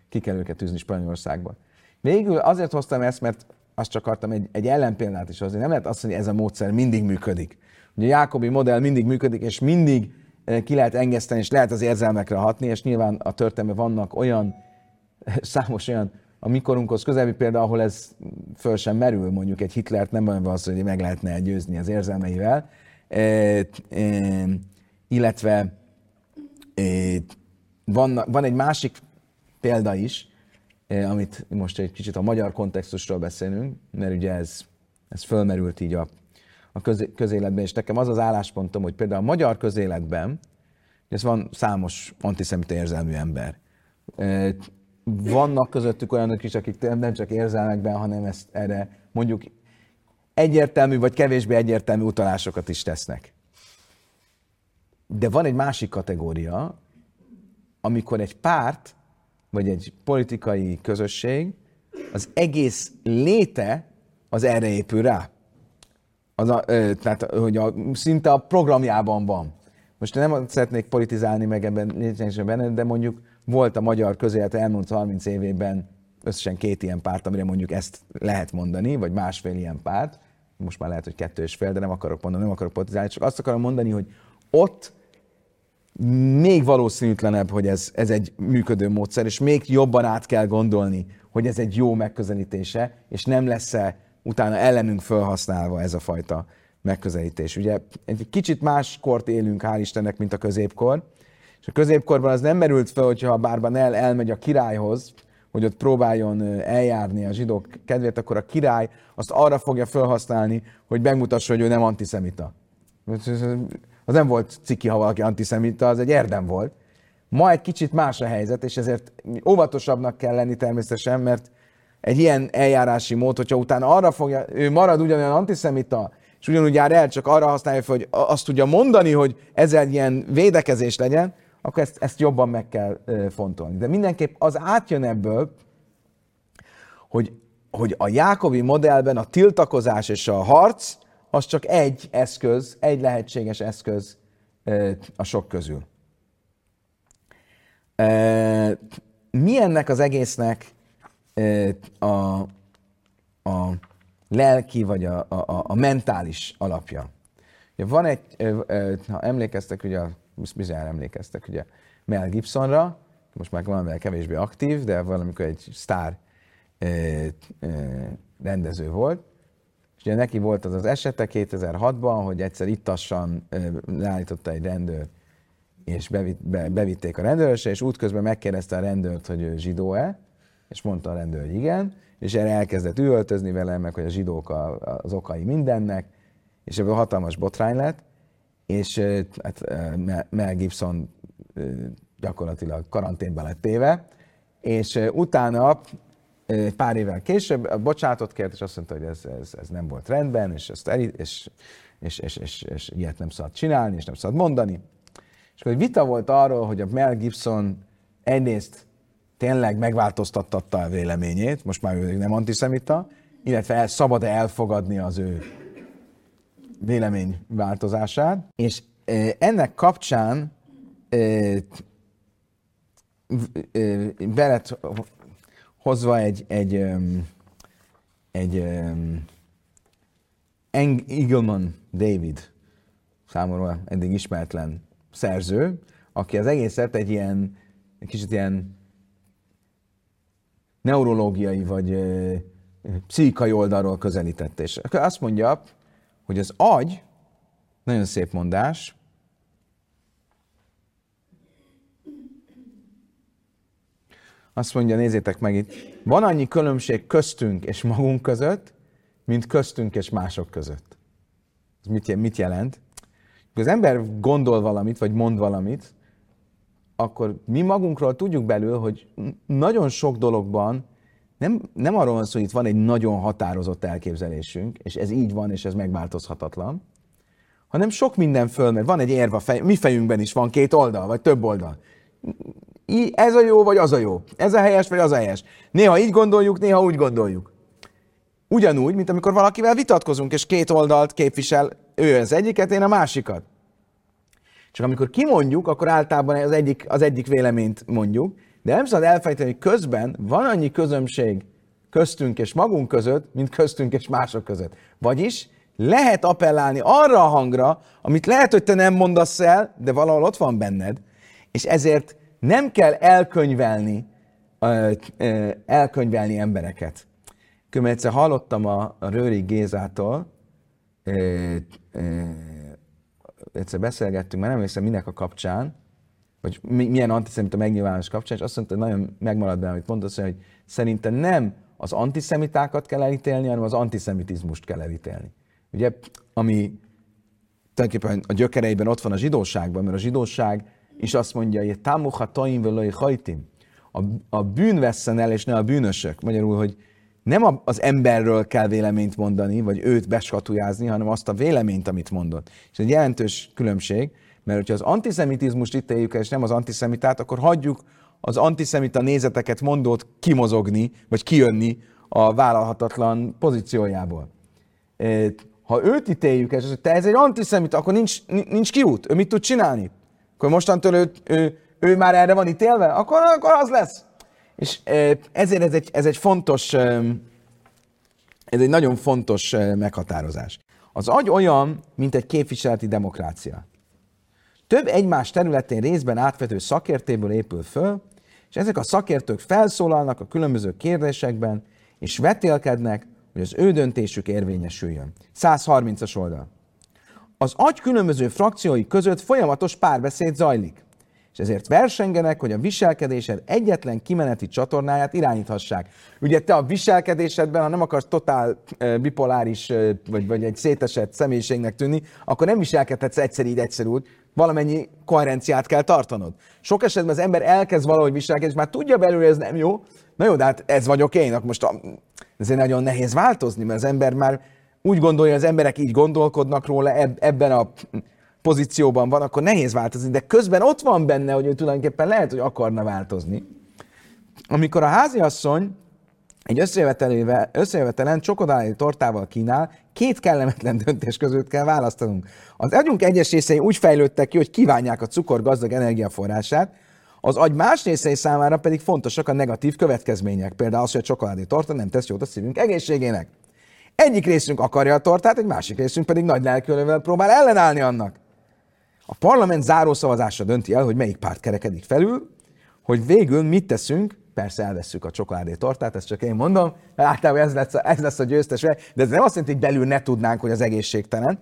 ki kell őket űzni Spanyolországba. Végül azért hoztam ezt, mert azt csak akartam egy, egy ellenpéldát is hozni. Nem lehet azt hogy ez a módszer mindig működik. Ugye a Jákobi modell mindig működik, és mindig ki lehet engeszteni, és lehet az érzelmekre hatni, és nyilván a történetben vannak olyan, számos olyan a mikorunkhoz közeli példa, ahol ez föl sem merül, mondjuk egy Hitlert nem olyan az, hogy meg lehetne győzni az érzelmeivel, e, e, illetve e, van, van egy másik példa is, e, amit most egy kicsit a magyar kontextusról beszélünk, mert ugye ez, ez fölmerült így a, a köz, közéletben, és nekem az az álláspontom, hogy például a magyar közéletben, ez van számos antiszemita érzelmű ember. Vannak közöttük olyanok is, akik nem csak érzelmekben, hanem ezt erre mondjuk egyértelmű vagy kevésbé egyértelmű utalásokat is tesznek. De van egy másik kategória, amikor egy párt, vagy egy politikai közösség, az egész léte az erre épül rá. Az a, tehát, hogy a, szinte a programjában van. Most nem szeretnék politizálni meg ebben, de mondjuk volt a magyar közélet elmúlt 30 évében összesen két ilyen párt, amire mondjuk ezt lehet mondani, vagy másfél ilyen párt, most már lehet, hogy kettő és fél, de nem akarok mondani, nem akarok politizálni, csak azt akarom mondani, hogy ott még valószínűtlenebb, hogy ez, ez egy működő módszer, és még jobban át kell gondolni, hogy ez egy jó megközelítése, és nem lesz-e utána ellenünk felhasználva ez a fajta megközelítés. Ugye egy kicsit más kort élünk, hál' Istennek, mint a középkor, és a középkorban az nem merült fel, hogyha bárban el elmegy a királyhoz, hogy ott próbáljon eljárni a zsidók kedvéért, akkor a király azt arra fogja felhasználni, hogy megmutassa, hogy ő nem antiszemita. Az nem volt ciki, ha valaki antiszemita, az egy érdem volt. Ma egy kicsit más a helyzet, és ezért óvatosabbnak kell lenni természetesen, mert egy ilyen eljárási mód, hogyha utána arra fogja, ő marad ugyanolyan antiszemita, és ugyanúgy jár el, csak arra használja hogy azt tudja mondani, hogy ez egy ilyen védekezés legyen, akkor ezt, ezt jobban meg kell fontolni. De mindenképp az átjön ebből, hogy, hogy a Jákobi modellben a tiltakozás és a harc az csak egy eszköz, egy lehetséges eszköz a sok közül. Mi ennek az egésznek a, a lelki vagy a, a, a mentális alapja? Van egy, ha emlékeztek, ugye bizonyára emlékeztek ugye Mel Gibsonra, most már valamivel kevésbé aktív, de valamikor egy sztár rendező volt. És ugye neki volt az az esete 2006-ban, hogy egyszer ittassan leállította egy rendőr, és bevitt, be, bevitték a rendőrösre, és útközben megkérdezte a rendőrt, hogy ő zsidó-e, és mondta a rendőr, hogy igen, és erre elkezdett üvöltözni vele, meg hogy a zsidók a, az okai mindennek, és ebből hatalmas botrány lett, és hát Mel Gibson gyakorlatilag karanténba lett téve, és utána pár évvel később bocsátot kért, és azt mondta, hogy ez, ez, ez nem volt rendben, és, ezt el, és, és, és, és, és ilyet nem szabad csinálni, és nem szabad mondani. És akkor egy vita volt arról, hogy a Mel Gibson egyrészt tényleg megváltoztatta a véleményét, most már ő nem antiszemita, illetve el, szabad-e elfogadni az ő vélemény változását, és ennek kapcsán be lett hozva egy, egy, egy, egy Eagleman David, számomra eddig ismeretlen szerző, aki az egészet egy ilyen, egy kicsit ilyen neurológiai vagy pszichai oldalról közelítette. És azt mondja, hogy az agy, nagyon szép mondás, azt mondja, nézzétek meg itt, van annyi különbség köztünk és magunk között, mint köztünk és mások között. Ez mit, mit jelent? Az ember gondol valamit, vagy mond valamit, akkor mi magunkról tudjuk belül, hogy nagyon sok dologban nem, nem arról van szó, hogy itt van egy nagyon határozott elképzelésünk, és ez így van, és ez megváltozhatatlan, hanem sok minden fölmer. Van egy érva fej, mi fejünkben is van két oldal, vagy több oldal. Ez a jó, vagy az a jó. Ez a helyes, vagy az a helyes. Néha így gondoljuk, néha úgy gondoljuk. Ugyanúgy, mint amikor valakivel vitatkozunk, és két oldalt képvisel, ő az egyiket, én a másikat. Csak amikor kimondjuk, akkor általában az egyik, az egyik véleményt mondjuk, de nem szabad elfejteni, hogy közben van annyi közömség köztünk és magunk között, mint köztünk és mások között. Vagyis lehet appellálni arra a hangra, amit lehet, hogy te nem mondasz el, de valahol ott van benned, és ezért nem kell elkönyvelni, elkönyvelni embereket. Különben egyszer hallottam a, a Rőri Gézától, egyszer beszélgettünk, már nem hiszem minek a kapcsán, vagy milyen antiszemita megnyilvánulás kapcsán, és azt mondta, hogy nagyon megmaradt benne, amit mondott, hogy szerintem nem az antiszemitákat kell elítélni, hanem az antiszemitizmust kell elítélni. Ugye, ami tulajdonképpen a gyökereiben ott van a zsidóságban, mert a zsidóság is azt mondja, hogy támuha taim velői hajtim. A, a bűn vesszen el, és ne a bűnösök. Magyarul, hogy nem az emberről kell véleményt mondani, vagy őt beskatujázni, hanem azt a véleményt, amit mondott. És egy jelentős különbség, mert hogyha az antiszemitizmust itt éljük és nem az antiszemitát, akkor hagyjuk az antiszemita nézeteket mondót kimozogni, vagy kijönni a vállalhatatlan pozíciójából. Ha őt ítéljük, és te ez egy antiszemita, akkor nincs, nincs kiút. Ő mit tud csinálni? Akkor mostantól ő, ő, ő már erre van ítélve? Akkor, akkor az lesz. És ezért ez egy, ez egy fontos, ez egy nagyon fontos meghatározás. Az agy olyan, mint egy képviseleti demokrácia. Több egymás területén részben átvető szakértéből épül föl, és ezek a szakértők felszólalnak a különböző kérdésekben, és vetélkednek, hogy az ő döntésük érvényesüljön. 130-as oldal. Az agy különböző frakciói között folyamatos párbeszéd zajlik és ezért versengenek, hogy a viselkedésed egyetlen kimeneti csatornáját irányíthassák. Ugye te a viselkedésedben, ha nem akarsz totál bipoláris, vagy, vagy egy szétesett személyiségnek tűnni, akkor nem viselkedhetsz egyszer így, egyszer úgy, valamennyi koherenciát kell tartanod. Sok esetben az ember elkezd valahogy viselkedni, és már tudja belőle, ez nem jó, na jó, de hát ez vagyok én, akkor most a, ezért nagyon nehéz változni, mert az ember már úgy gondolja, az emberek így gondolkodnak róla ebben a pozícióban van, akkor nehéz változni, de közben ott van benne, hogy ő tulajdonképpen lehet, hogy akarna változni. Amikor a háziasszony egy összejövetelen csokodáli tortával kínál, két kellemetlen döntés között kell választanunk. Az agyunk egyes részei úgy fejlődtek ki, hogy kívánják a cukor gazdag energiaforrását, az agy más részei számára pedig fontosak a negatív következmények. Például az, hogy a csokoládé torta nem tesz jót a szívünk egészségének. Egyik részünk akarja a tortát, egy másik részünk pedig nagy lelkülővel próbál ellenállni annak. A parlament zárószavazása dönti el, hogy melyik párt kerekedik felül, hogy végül mit teszünk, persze elveszük a csokoládé tortát, ezt csak én mondom, mert általában ez lesz, a, ez lesz a győztes, de ez nem azt jelenti, hogy belül ne tudnánk, hogy az egészségtelen.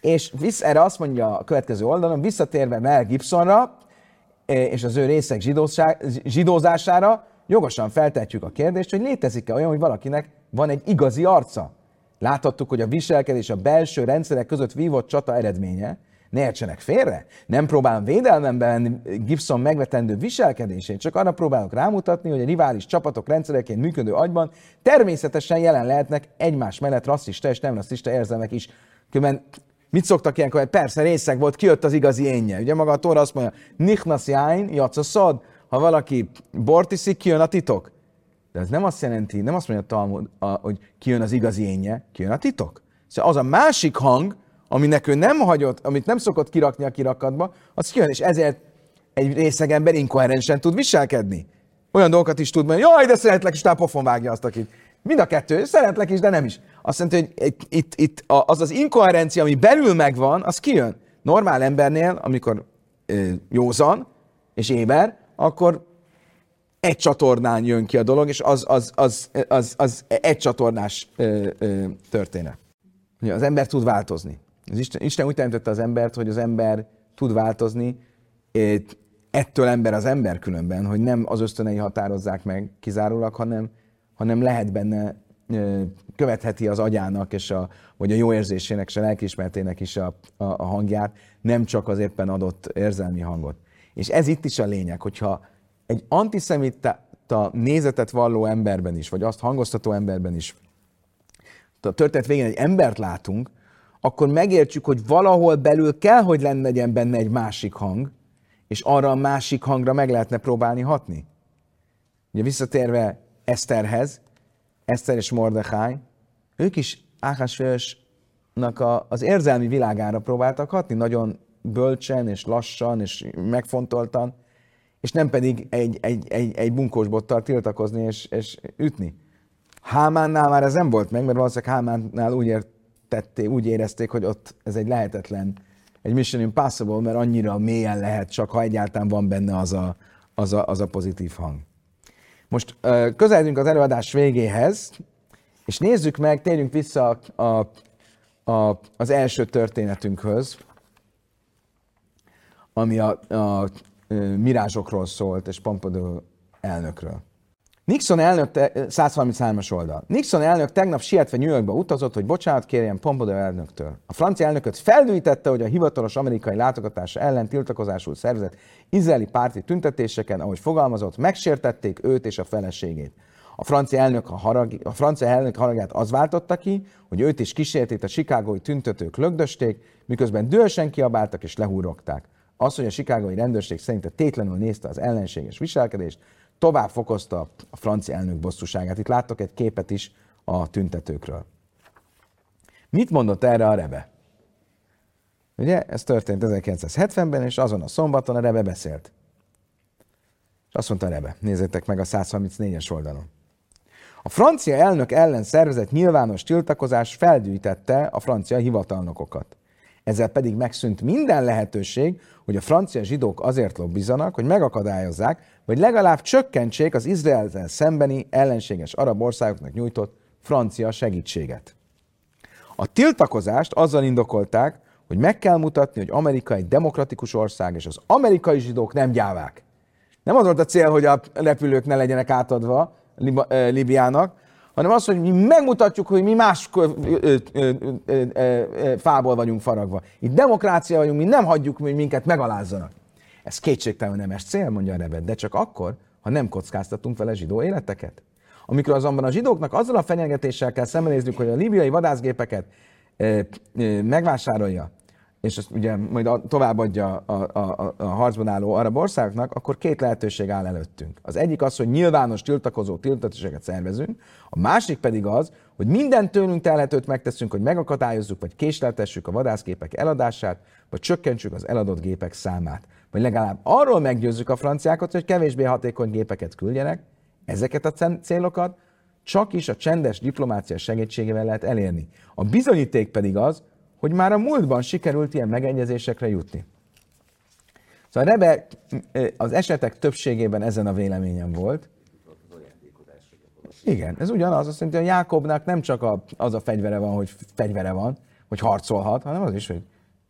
És visz, erre azt mondja a következő oldalon, visszatérve Mel Gibsonra, e, és az ő részek zsidózására, jogosan feltetjük a kérdést, hogy létezik-e olyan, hogy valakinek van egy igazi arca. Láthattuk, hogy a viselkedés a belső rendszerek között vívott csata eredménye, ne értsenek félre, nem próbálom védelmembe venni Gibson megvetendő viselkedését, csak arra próbálok rámutatni, hogy a rivális csapatok rendszereként működő agyban természetesen jelen lehetnek egymás mellett rasszista és nem rasszista érzelmek is. Különben mit szoktak ilyenkor? Persze részeg volt, kijött az igazi énje. Ugye maga a Tóra azt mondja, Nichnas jáin, jacaszod, ha valaki bort iszik, kijön a titok. De ez nem azt jelenti, nem azt mondja a Talmud, hogy kijön az igazi énje, kijön a titok. Szóval az a másik hang, aminek ő nem hagyott, amit nem szokott kirakni a kirakatba, az kijön, és ezért egy részeg ember inkoherensen tud viselkedni. Olyan dolgokat is tud mondani, jaj, de szeretlek, és tehát pofon vágja azt, akit. Mind a kettő, szeretlek is, de nem is. Azt mondja, hogy itt, itt az az inkoherencia, ami belül megvan, az kijön. Normál embernél, amikor józan és éber, akkor egy csatornán jön ki a dolog, és az, az, az, az, az egy csatornás történet. Az ember tud változni. Az Isten, Isten úgy teremtette az embert, hogy az ember tud változni, ettől ember az ember különben, hogy nem az ösztönei határozzák meg kizárólag, hanem, hanem lehet benne, követheti az agyának, és a, vagy a jó érzésének, és a lelkiismertének is a, a, a hangját, nem csak az éppen adott érzelmi hangot. És ez itt is a lényeg, hogyha egy antiszemita nézetet valló emberben is, vagy azt hangoztató emberben is, a történet végén egy embert látunk, akkor megértsük, hogy valahol belül kell, hogy legyen benne egy másik hang, és arra a másik hangra meg lehetne próbálni hatni. Ugye visszatérve Eszterhez, Eszter és Mordechai, ők is Áhásvősnak a, az érzelmi világára próbáltak hatni, nagyon bölcsen és lassan és megfontoltan, és nem pedig egy, egy, egy, egy bunkósbottal tiltakozni és, és ütni. Hámánnál már ez nem volt meg, mert valószínűleg Hámánnál úgy, értették, úgy érezték, hogy ott ez egy lehetetlen, egy mission impossible, mert annyira mélyen lehet, csak ha egyáltalán van benne az a, az a, az a pozitív hang. Most közeledünk az előadás végéhez, és nézzük meg, térjünk vissza a, a, az első történetünkhöz, ami a, a, a mirázsokról szólt, és Pompidou elnökről. Nixon elnök, 133-as oldal. Nixon elnök tegnap sietve New Yorkba utazott, hogy bocsánat kérjen Pompidou elnöktől. A francia elnököt feldűítette, hogy a hivatalos amerikai látogatása ellen tiltakozásul szervezett izraeli párti tüntetéseken, ahogy fogalmazott, megsértették őt és a feleségét. A francia elnök, a, harag, a francia elnök haragját az váltotta ki, hogy őt is kísértét a chicagói tüntetők lögdösték, miközben dühösen kiabáltak és lehúrogták. Az, hogy a chicagói rendőrség szerint tétlenül nézte az ellenséges viselkedést, tovább fokozta a francia elnök bosszúságát. Itt láttok egy képet is a tüntetőkről. Mit mondott erre a Rebe? Ugye, ez történt 1970-ben, és azon a szombaton a Rebe beszélt. És azt mondta a Rebe, nézzétek meg a 134-es oldalon. A francia elnök ellen szervezett nyilvános tiltakozás feldűjtette a francia hivatalnokokat. Ezzel pedig megszűnt minden lehetőség, hogy a francia zsidók azért lobbizanak, hogy megakadályozzák, vagy legalább csökkentsék az Izraelzel szembeni ellenséges arab országoknak nyújtott francia segítséget. A tiltakozást azzal indokolták, hogy meg kell mutatni, hogy Amerika egy demokratikus ország, és az amerikai zsidók nem gyávák. Nem az volt a cél, hogy a repülők ne legyenek átadva Libiának, hanem az, hogy mi megmutatjuk, hogy mi más fából vagyunk faragva. Itt demokrácia vagyunk, mi nem hagyjuk, hogy minket megalázzanak. Ez kétségtelen nemes cél, mondja a Rebet, de csak akkor, ha nem kockáztatunk vele zsidó életeket. Amikor azonban a zsidóknak azzal a fenyegetéssel kell szembenéznünk, hogy a libiai vadászgépeket megvásárolja, és ezt ugye majd a, továbbadja a, a, a, harcban álló arab országoknak, akkor két lehetőség áll előttünk. Az egyik az, hogy nyilvános tiltakozó tiltatáseket szervezünk, a másik pedig az, hogy minden tőlünk telhetőt megteszünk, hogy megakadályozzuk, vagy késleltessük a vadászgépek eladását, vagy csökkentsük az eladott gépek számát. Vagy legalább arról meggyőzzük a franciákat, hogy kevésbé hatékony gépeket küldjenek, ezeket a célokat csak is a csendes diplomácia segítségével lehet elérni. A bizonyíték pedig az, hogy már a múltban sikerült ilyen megegyezésekre jutni. Szóval Rebe az esetek többségében ezen a véleményen volt. Igen, ez ugyanaz, azt jelenti, hogy a Jákobnak nem csak az a fegyvere van, hogy fegyvere van, hogy harcolhat, hanem az is, hogy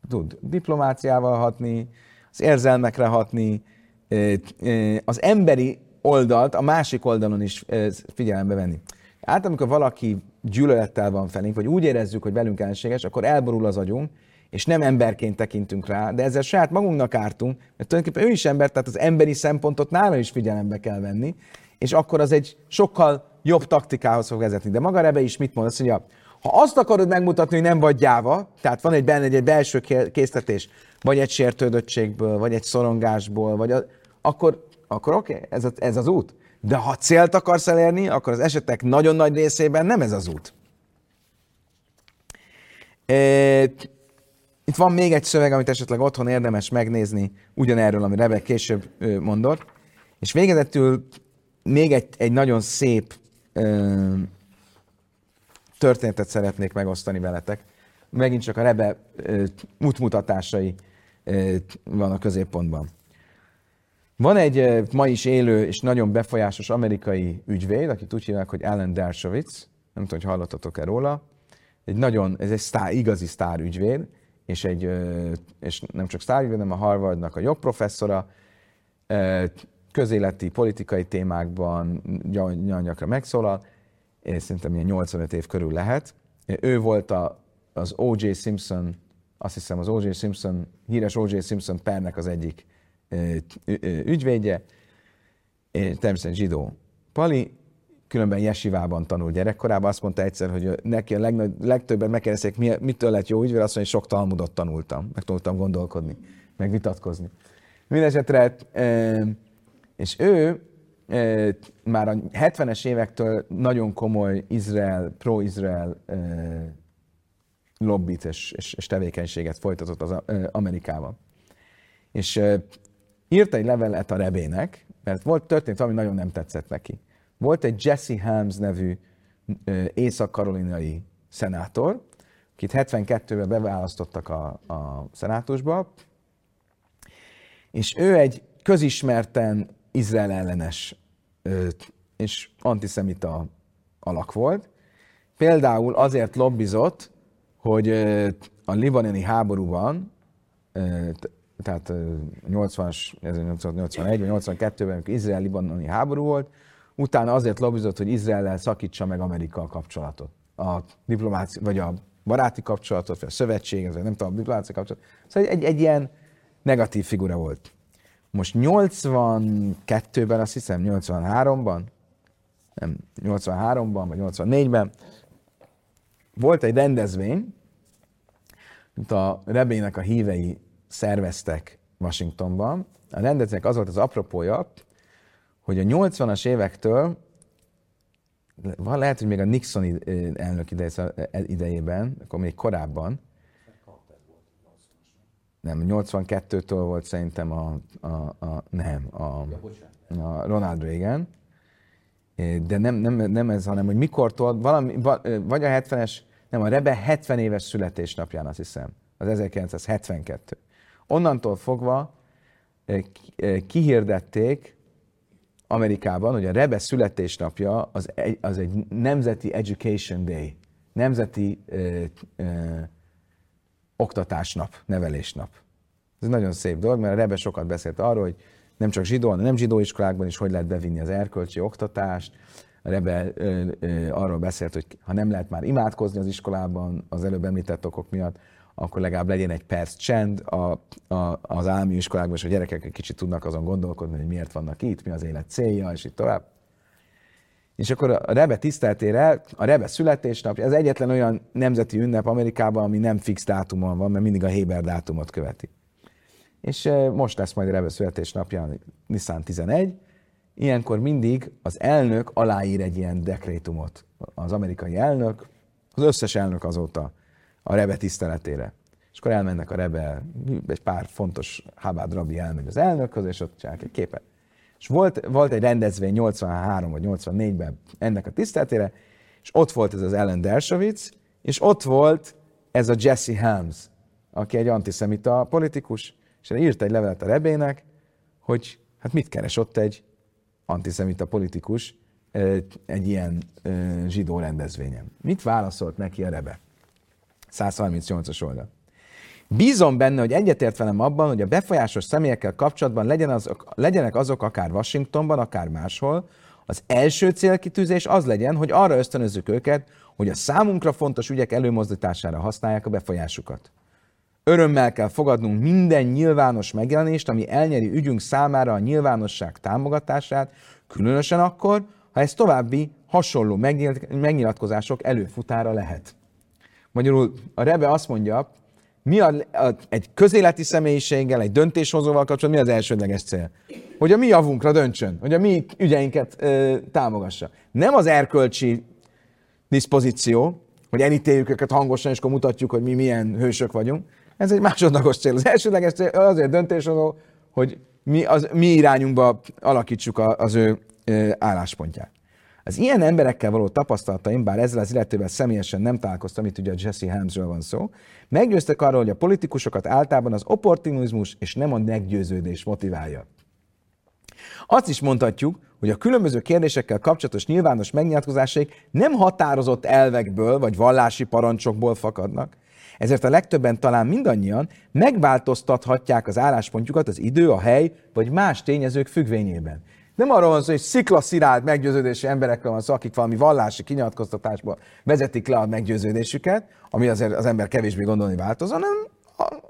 tud diplomáciával hatni, az érzelmekre hatni, az emberi oldalt a másik oldalon is figyelembe venni. Hát amikor valaki gyűlölettel van felénk, vagy úgy érezzük, hogy velünk ellenséges, akkor elborul az agyunk, és nem emberként tekintünk rá, de ezzel saját magunknak ártunk, mert tulajdonképpen ő is ember, tehát az emberi szempontot nála is figyelembe kell venni, és akkor az egy sokkal jobb taktikához fog vezetni. De maga Rebe is mit mond? Azt mondja, ha azt akarod megmutatni, hogy nem vagy gyáva, tehát van egy benne egy belső késztetés, vagy egy sértődöttségből, vagy egy szorongásból, vagy a, akkor, akkor oké, okay, ez, ez az út. De ha célt akarsz elérni, akkor az esetek nagyon nagy részében nem ez az út. Itt van még egy szöveg, amit esetleg otthon érdemes megnézni, ugyanerről, ami Rebek később mondott. És végezetül még egy, egy nagyon szép történetet szeretnék megosztani veletek. Megint csak a Rebe ö, útmutatásai ö, van a középpontban. Van egy ma is élő és nagyon befolyásos amerikai ügyvéd, akit úgy hívják, hogy Alan Dershowitz, nem tudom, hogy hallottatok-e róla. Egy nagyon, ez egy sztár, igazi sztár ügyvéd, és, egy, és nem csak sztár ügyvéd, hanem a Harvardnak a jogprofesszora, közéleti, politikai témákban nagyon gyakran megszólal, és szerintem ilyen 85 év körül lehet. Ő volt a, az O.J. Simpson, azt hiszem az O.J. Simpson, híres O.J. Simpson pernek az egyik ügyvédje, természetesen zsidó. Pali különben jesivában tanult gyerekkorában, azt mondta egyszer, hogy neki a legnagy, legtöbben megkérdezték, mi, mitől lett jó ügyvéd, azt mondja, hogy sok Talmudot tanultam, meg tanultam gondolkodni, meg vitatkozni. Mindenesetre, és ő már a 70-es évektől nagyon komoly Izrael, pro-Izrael lobbit és, és, és tevékenységet folytatott az Amerikával. És írt egy levelet a rebének, mert volt történt valami nagyon nem tetszett neki. Volt egy Jesse Helms nevű észak-karolinai szenátor, akit 72-ben beválasztottak a, a szenátusba, és ő egy közismerten Izrael ellenes és antiszemita alak volt. Például azért lobbizott, hogy a libanoni háborúban, tehát 80-as, 1981 vagy 82-ben, amikor Izrael-libanoni háború volt, utána azért lobbizott, hogy Izrael szakítsa meg Amerika a kapcsolatot. A diplomácia, vagy a baráti kapcsolatot, vagy a szövetség, vagy nem tudom, a diplomácia kapcsolatot. Szóval egy, egy ilyen negatív figura volt. Most 82-ben, azt hiszem 83-ban, nem, 83-ban, vagy 84-ben volt egy rendezvény, mint a Rebének a hívei szerveztek Washingtonban. A rendezvénynek az volt az apropója, hogy a 80-as évektől, lehet, hogy még a Nixon elnök idejében, akkor még korábban, nem, 82-től volt szerintem a, a, a nem, a, a Ronald Reagan, de nem, nem, nem ez, hanem hogy mikortól, valami, vagy a 70-es, nem, a Rebe 70 éves születésnapján, azt hiszem, az 1972. Onnantól fogva kihirdették Amerikában, hogy a Rebe születésnapja az egy, az egy nemzeti education day, nemzeti ö, ö, oktatásnap, nevelésnap. Ez nagyon szép dolog, mert a Rebe sokat beszélt arról, hogy nem csak zsidó, hanem nem zsidó iskolákban is hogy lehet bevinni az erkölcsi oktatást. A Rebe ö, ö, arról beszélt, hogy ha nem lehet már imádkozni az iskolában az előbb említett okok miatt, akkor legalább legyen egy perc csend a, a, az állami iskolákban, és a gyerekek egy kicsit tudnak azon gondolkodni, hogy miért vannak itt, mi az élet célja, és így tovább. És akkor a Rebe tiszteltére, a Rebe születésnapja, ez egyetlen olyan nemzeti ünnep Amerikában, ami nem fix dátumon van, mert mindig a Héber dátumot követi. És most lesz majd a Rebe születésnapja, Nissan 11, ilyenkor mindig az elnök aláír egy ilyen dekrétumot. Az amerikai elnök, az összes elnök azóta a Rebe tiszteletére. És akkor elmennek a Rebe, egy pár fontos Habád rabbi elmegy az elnökhöz, és ott csinálják egy képet. És volt, volt egy rendezvény 83 vagy 84-ben ennek a tiszteletére, és ott volt ez az Ellen Dershowitz, és ott volt ez a Jesse Helms, aki egy antiszemita politikus, és írt egy levelet a Rebének, hogy hát mit keres ott egy antiszemita politikus egy ilyen zsidó rendezvényen. Mit válaszolt neki a Rebe? 138-as oldal. Bízom benne, hogy egyetért velem abban, hogy a befolyásos személyekkel kapcsolatban legyen azok, legyenek azok akár Washingtonban, akár máshol, az első célkitűzés az legyen, hogy arra ösztönözzük őket, hogy a számunkra fontos ügyek előmozdítására használják a befolyásukat. Örömmel kell fogadnunk minden nyilvános megjelenést, ami elnyeri ügyünk számára a nyilvánosság támogatását, különösen akkor, ha ez további hasonló megnyilatkozások előfutára lehet. Magyarul a Rebe azt mondja, mi a, a, egy közéleti személyiséggel, egy döntéshozóval kapcsolatban mi az elsődleges cél? Hogy a mi javunkra döntsön, hogy a mi ügyeinket ö, támogassa. Nem az erkölcsi diszpozíció, hogy elítéljük őket hangosan, és akkor mutatjuk, hogy mi milyen hősök vagyunk. Ez egy másodlagos cél. Az elsődleges cél azért döntéshozó, hogy mi, az, mi irányunkba alakítsuk a, az ő ö, álláspontját. Az ilyen emberekkel való tapasztalataim, bár ezzel az illetővel személyesen nem találkoztam, itt ugye a Jesse Helmsről van szó, meggyőztek arról, hogy a politikusokat általában az opportunizmus és nem a meggyőződés motiválja. Azt is mondhatjuk, hogy a különböző kérdésekkel kapcsolatos nyilvános megnyilatkozásaik nem határozott elvekből vagy vallási parancsokból fakadnak, ezért a legtöbben talán mindannyian megváltoztathatják az álláspontjukat az idő, a hely vagy más tényezők függvényében. Nem arról van szó, hogy sziklaszirált meggyőződési emberekről van szó, akik valami vallási kinyilatkoztatásból vezetik le a meggyőződésüket, ami azért az ember kevésbé gondolni változ, hanem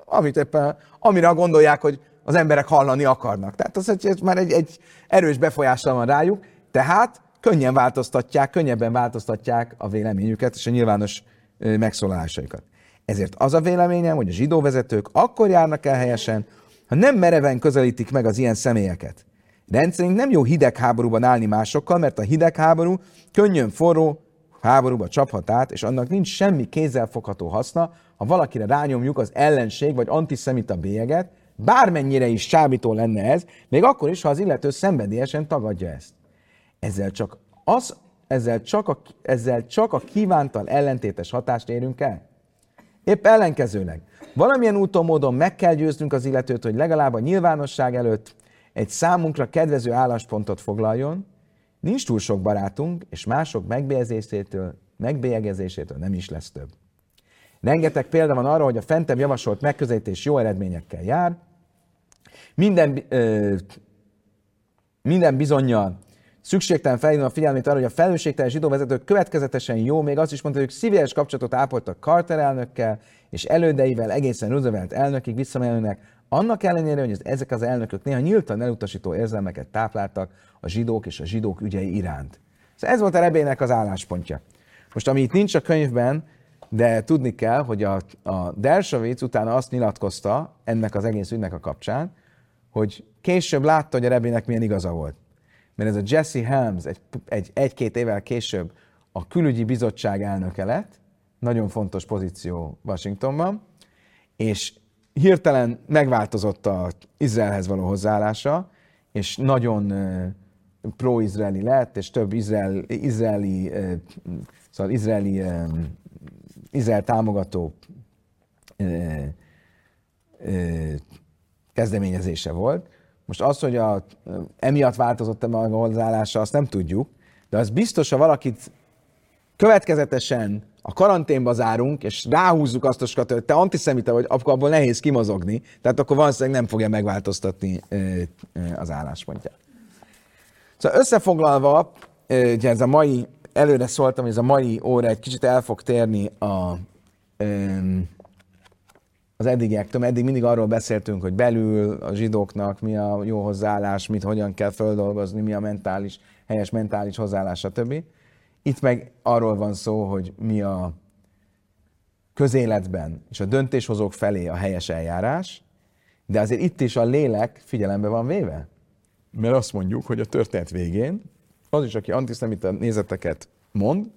amit éppen, amire gondolják, hogy az emberek hallani akarnak. Tehát az, ez már egy, egy erős befolyással van rájuk, tehát könnyen változtatják, könnyebben változtatják a véleményüket és a nyilvános megszólalásaikat. Ezért az a véleményem, hogy a zsidó vezetők akkor járnak el helyesen, ha nem mereven közelítik meg az ilyen személyeket. Rendszerint nem jó hidegháborúban állni másokkal, mert a hidegháború könnyen forró háborúba csaphat át, és annak nincs semmi kézzelfogható haszna, ha valakire rányomjuk az ellenség vagy antiszemita bélyeget, bármennyire is csábító lenne ez, még akkor is, ha az illető szenvedélyesen tagadja ezt. Ezzel csak, az, ezzel csak, a, ezzel csak a kívántal ellentétes hatást érünk el. Épp ellenkezőleg. Valamilyen úton, módon meg kell győznünk az illetőt, hogy legalább a nyilvánosság előtt egy számunkra kedvező álláspontot foglaljon, nincs túl sok barátunk, és mások megbélyegzésétől, megbélyegzésétől nem is lesz több. Rengeteg példa van arra, hogy a fentebb javasolt megközelítés jó eredményekkel jár. Minden, ö, minden bizonyal szükségtelen felhívni a figyelmét arra, hogy a felelősségtelen zsidó vezetők következetesen jó, még azt is mondta, hogy szívélyes kapcsolatot ápoltak Carter elnökkel, és elődeivel egészen Roosevelt elnökig visszamenőnek, annak ellenére, hogy ezek az elnökök néha nyíltan elutasító érzelmeket tápláltak a zsidók és a zsidók ügyei iránt. Szóval ez volt a rebének az álláspontja. Most, ami itt nincs a könyvben, de tudni kell, hogy a, a Dershowitz utána azt nyilatkozta ennek az egész ügynek a kapcsán, hogy később látta, hogy a rebének milyen igaza volt. Mert ez a Jesse Helms egy, egy, egy-két évvel később a külügyi bizottság elnöke lett, nagyon fontos pozíció Washingtonban, és hirtelen megváltozott az Izraelhez való hozzáállása, és nagyon pro-izraeli lett, és több izrael, izraeli, szóval izraeli, izrael támogató kezdeményezése volt. Most az, hogy a, emiatt változott-e a hozzáállása, azt nem tudjuk, de az biztos, ha valakit következetesen a karanténba zárunk, és ráhúzzuk azt a skatot, hogy te antiszemita vagy, akkor abból nehéz kimozogni, tehát akkor valószínűleg nem fogja megváltoztatni az álláspontját. Szóval összefoglalva, ugye ez a mai, előre szóltam, hogy ez a mai óra egy kicsit el fog térni a, az eddigiektől. Eddig mindig arról beszéltünk, hogy belül a zsidóknak mi a jó hozzáállás, mit hogyan kell földolgozni, mi a mentális, helyes mentális hozzáállás, stb. Itt meg arról van szó, hogy mi a közéletben és a döntéshozók felé a helyes eljárás, de azért itt is a lélek figyelembe van véve. Mert azt mondjuk, hogy a történet végén az is, aki antiszemita nézeteket mond,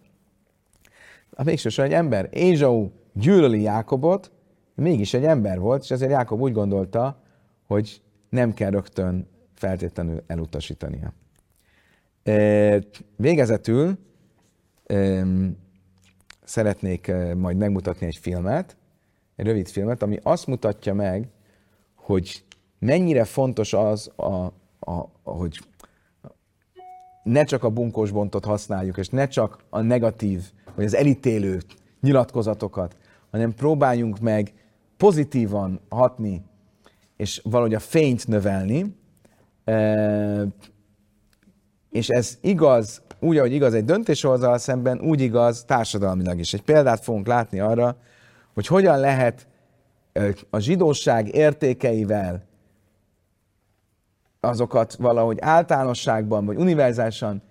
a végsősorban egy ember. Ézsau gyűlöli Jákobot, mégis egy ember volt, és ezért Jákob úgy gondolta, hogy nem kell rögtön feltétlenül elutasítania. Végezetül szeretnék majd megmutatni egy filmet, egy rövid filmet, ami azt mutatja meg, hogy mennyire fontos az, a, a, hogy ne csak a bunkós bontot használjuk, és ne csak a negatív, vagy az elítélő nyilatkozatokat, hanem próbáljunk meg pozitívan hatni, és valahogy a fényt növelni. És ez igaz úgy, ahogy igaz egy döntéshozal szemben, úgy igaz társadalmilag is. Egy példát fogunk látni arra, hogy hogyan lehet a zsidóság értékeivel azokat valahogy általánosságban, vagy univerzálisan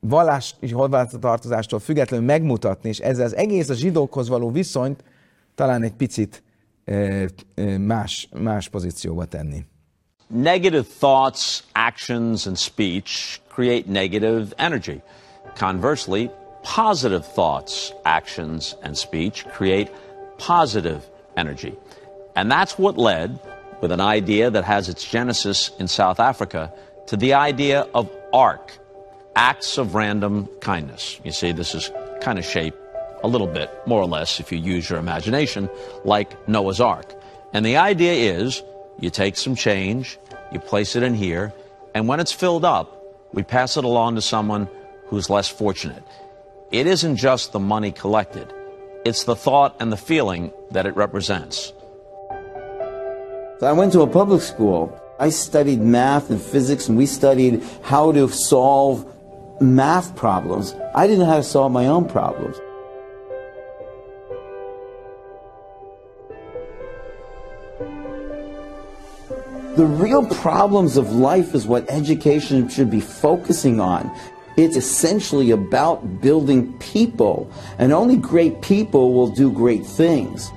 vallás és tartozástól függetlenül megmutatni, és ezzel az egész a zsidókhoz való viszonyt talán egy picit más, más pozícióba tenni. Negative thoughts, actions and speech create negative energy. Conversely, positive thoughts, actions, and speech create positive energy. And that's what led, with an idea that has its genesis in South Africa, to the idea of ARC, acts of random kindness. You see, this is kind of shaped a little bit, more or less, if you use your imagination, like Noah's Ark. And the idea is you take some change, you place it in here, and when it's filled up, we pass it along to someone who's less fortunate. It isn't just the money collected, it's the thought and the feeling that it represents. I went to a public school. I studied math and physics, and we studied how to solve math problems. I didn't know how to solve my own problems. The real problems of life is what education should be focusing on. It's essentially about building people, and only great people will do great things.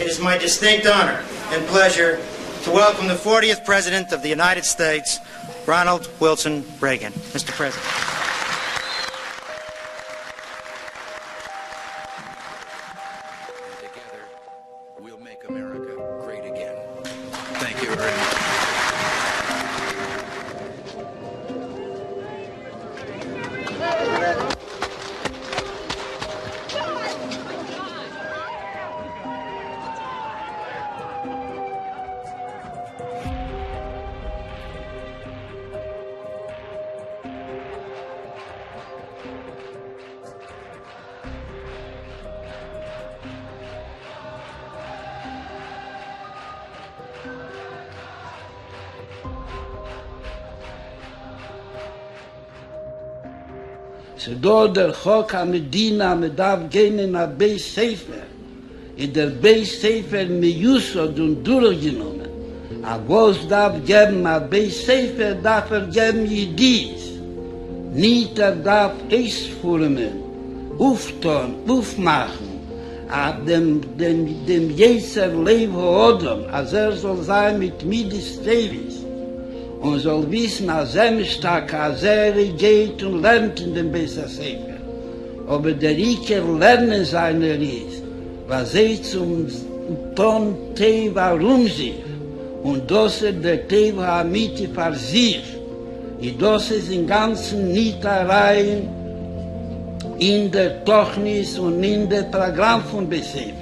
It is my distinct honor and pleasure to welcome the 40th President of the United States, Ronald Wilson Reagan. Mr. President. Do der Chok a Medina me darf gehen in a Beis Sefer. In der Beis Sefer me und durchgenommen. A was darf geben a Beis Sefer darf er geben Yidis. Nicht er darf es formen, ufton, ufmachen. A dem, dem, dem jeser Leib Odom, als er soll sein mit Midis Tevis. Und soll wissen, als er er geht und lernt in dem Besser Sefer. Aber der Rieker lernen seiner ist, was er zum Ton Teva rum sich, und das ist der Teva Amiti für sich. Und das ist in ganzen Nitareien, in der Tochnis und in der Programm von Besefer.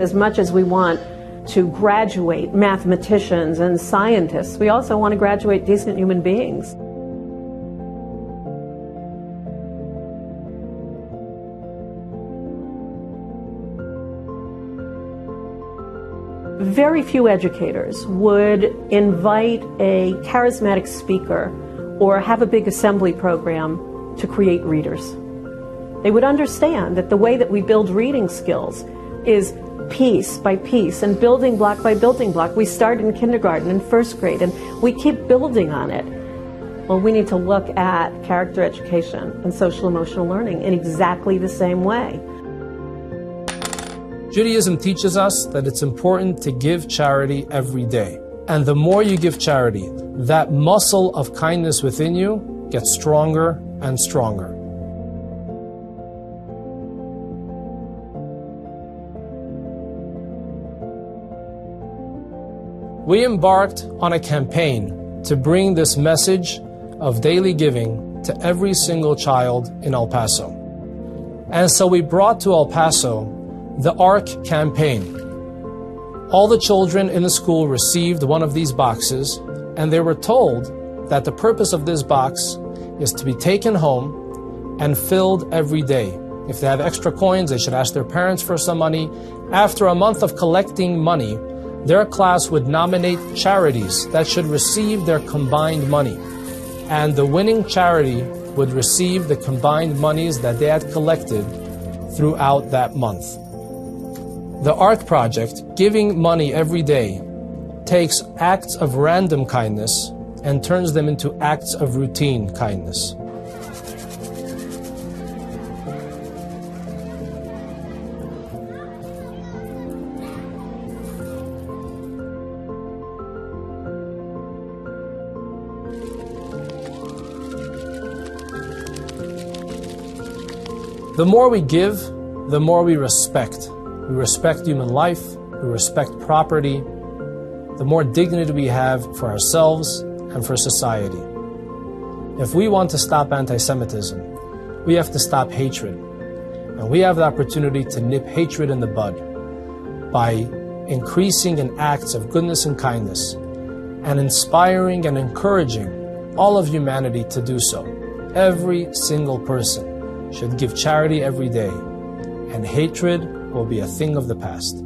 As much as we want to graduate mathematicians and scientists, we also want to graduate decent human beings. Very few educators would invite a charismatic speaker or have a big assembly program to create readers. They would understand that the way that we build reading skills is piece by piece and building block by building block. We start in kindergarten and first grade and we keep building on it. Well, we need to look at character education and social emotional learning in exactly the same way. Judaism teaches us that it's important to give charity every day. And the more you give charity, that muscle of kindness within you gets stronger and stronger. We embarked on a campaign to bring this message of daily giving to every single child in El Paso. And so we brought to El Paso the ARC campaign. All the children in the school received one of these boxes, and they were told that the purpose of this box is to be taken home and filled every day. If they have extra coins, they should ask their parents for some money. After a month of collecting money, their class would nominate charities that should receive their combined money. And the winning charity would receive the combined monies that they had collected throughout that month. The ARC project, giving money every day, takes acts of random kindness and turns them into acts of routine kindness. The more we give, the more we respect. We respect human life, we respect property, the more dignity we have for ourselves and for society. If we want to stop anti Semitism, we have to stop hatred. And we have the opportunity to nip hatred in the bud by increasing in acts of goodness and kindness and inspiring and encouraging all of humanity to do so. Every single person should give charity every day, and hatred will be a thing of the past.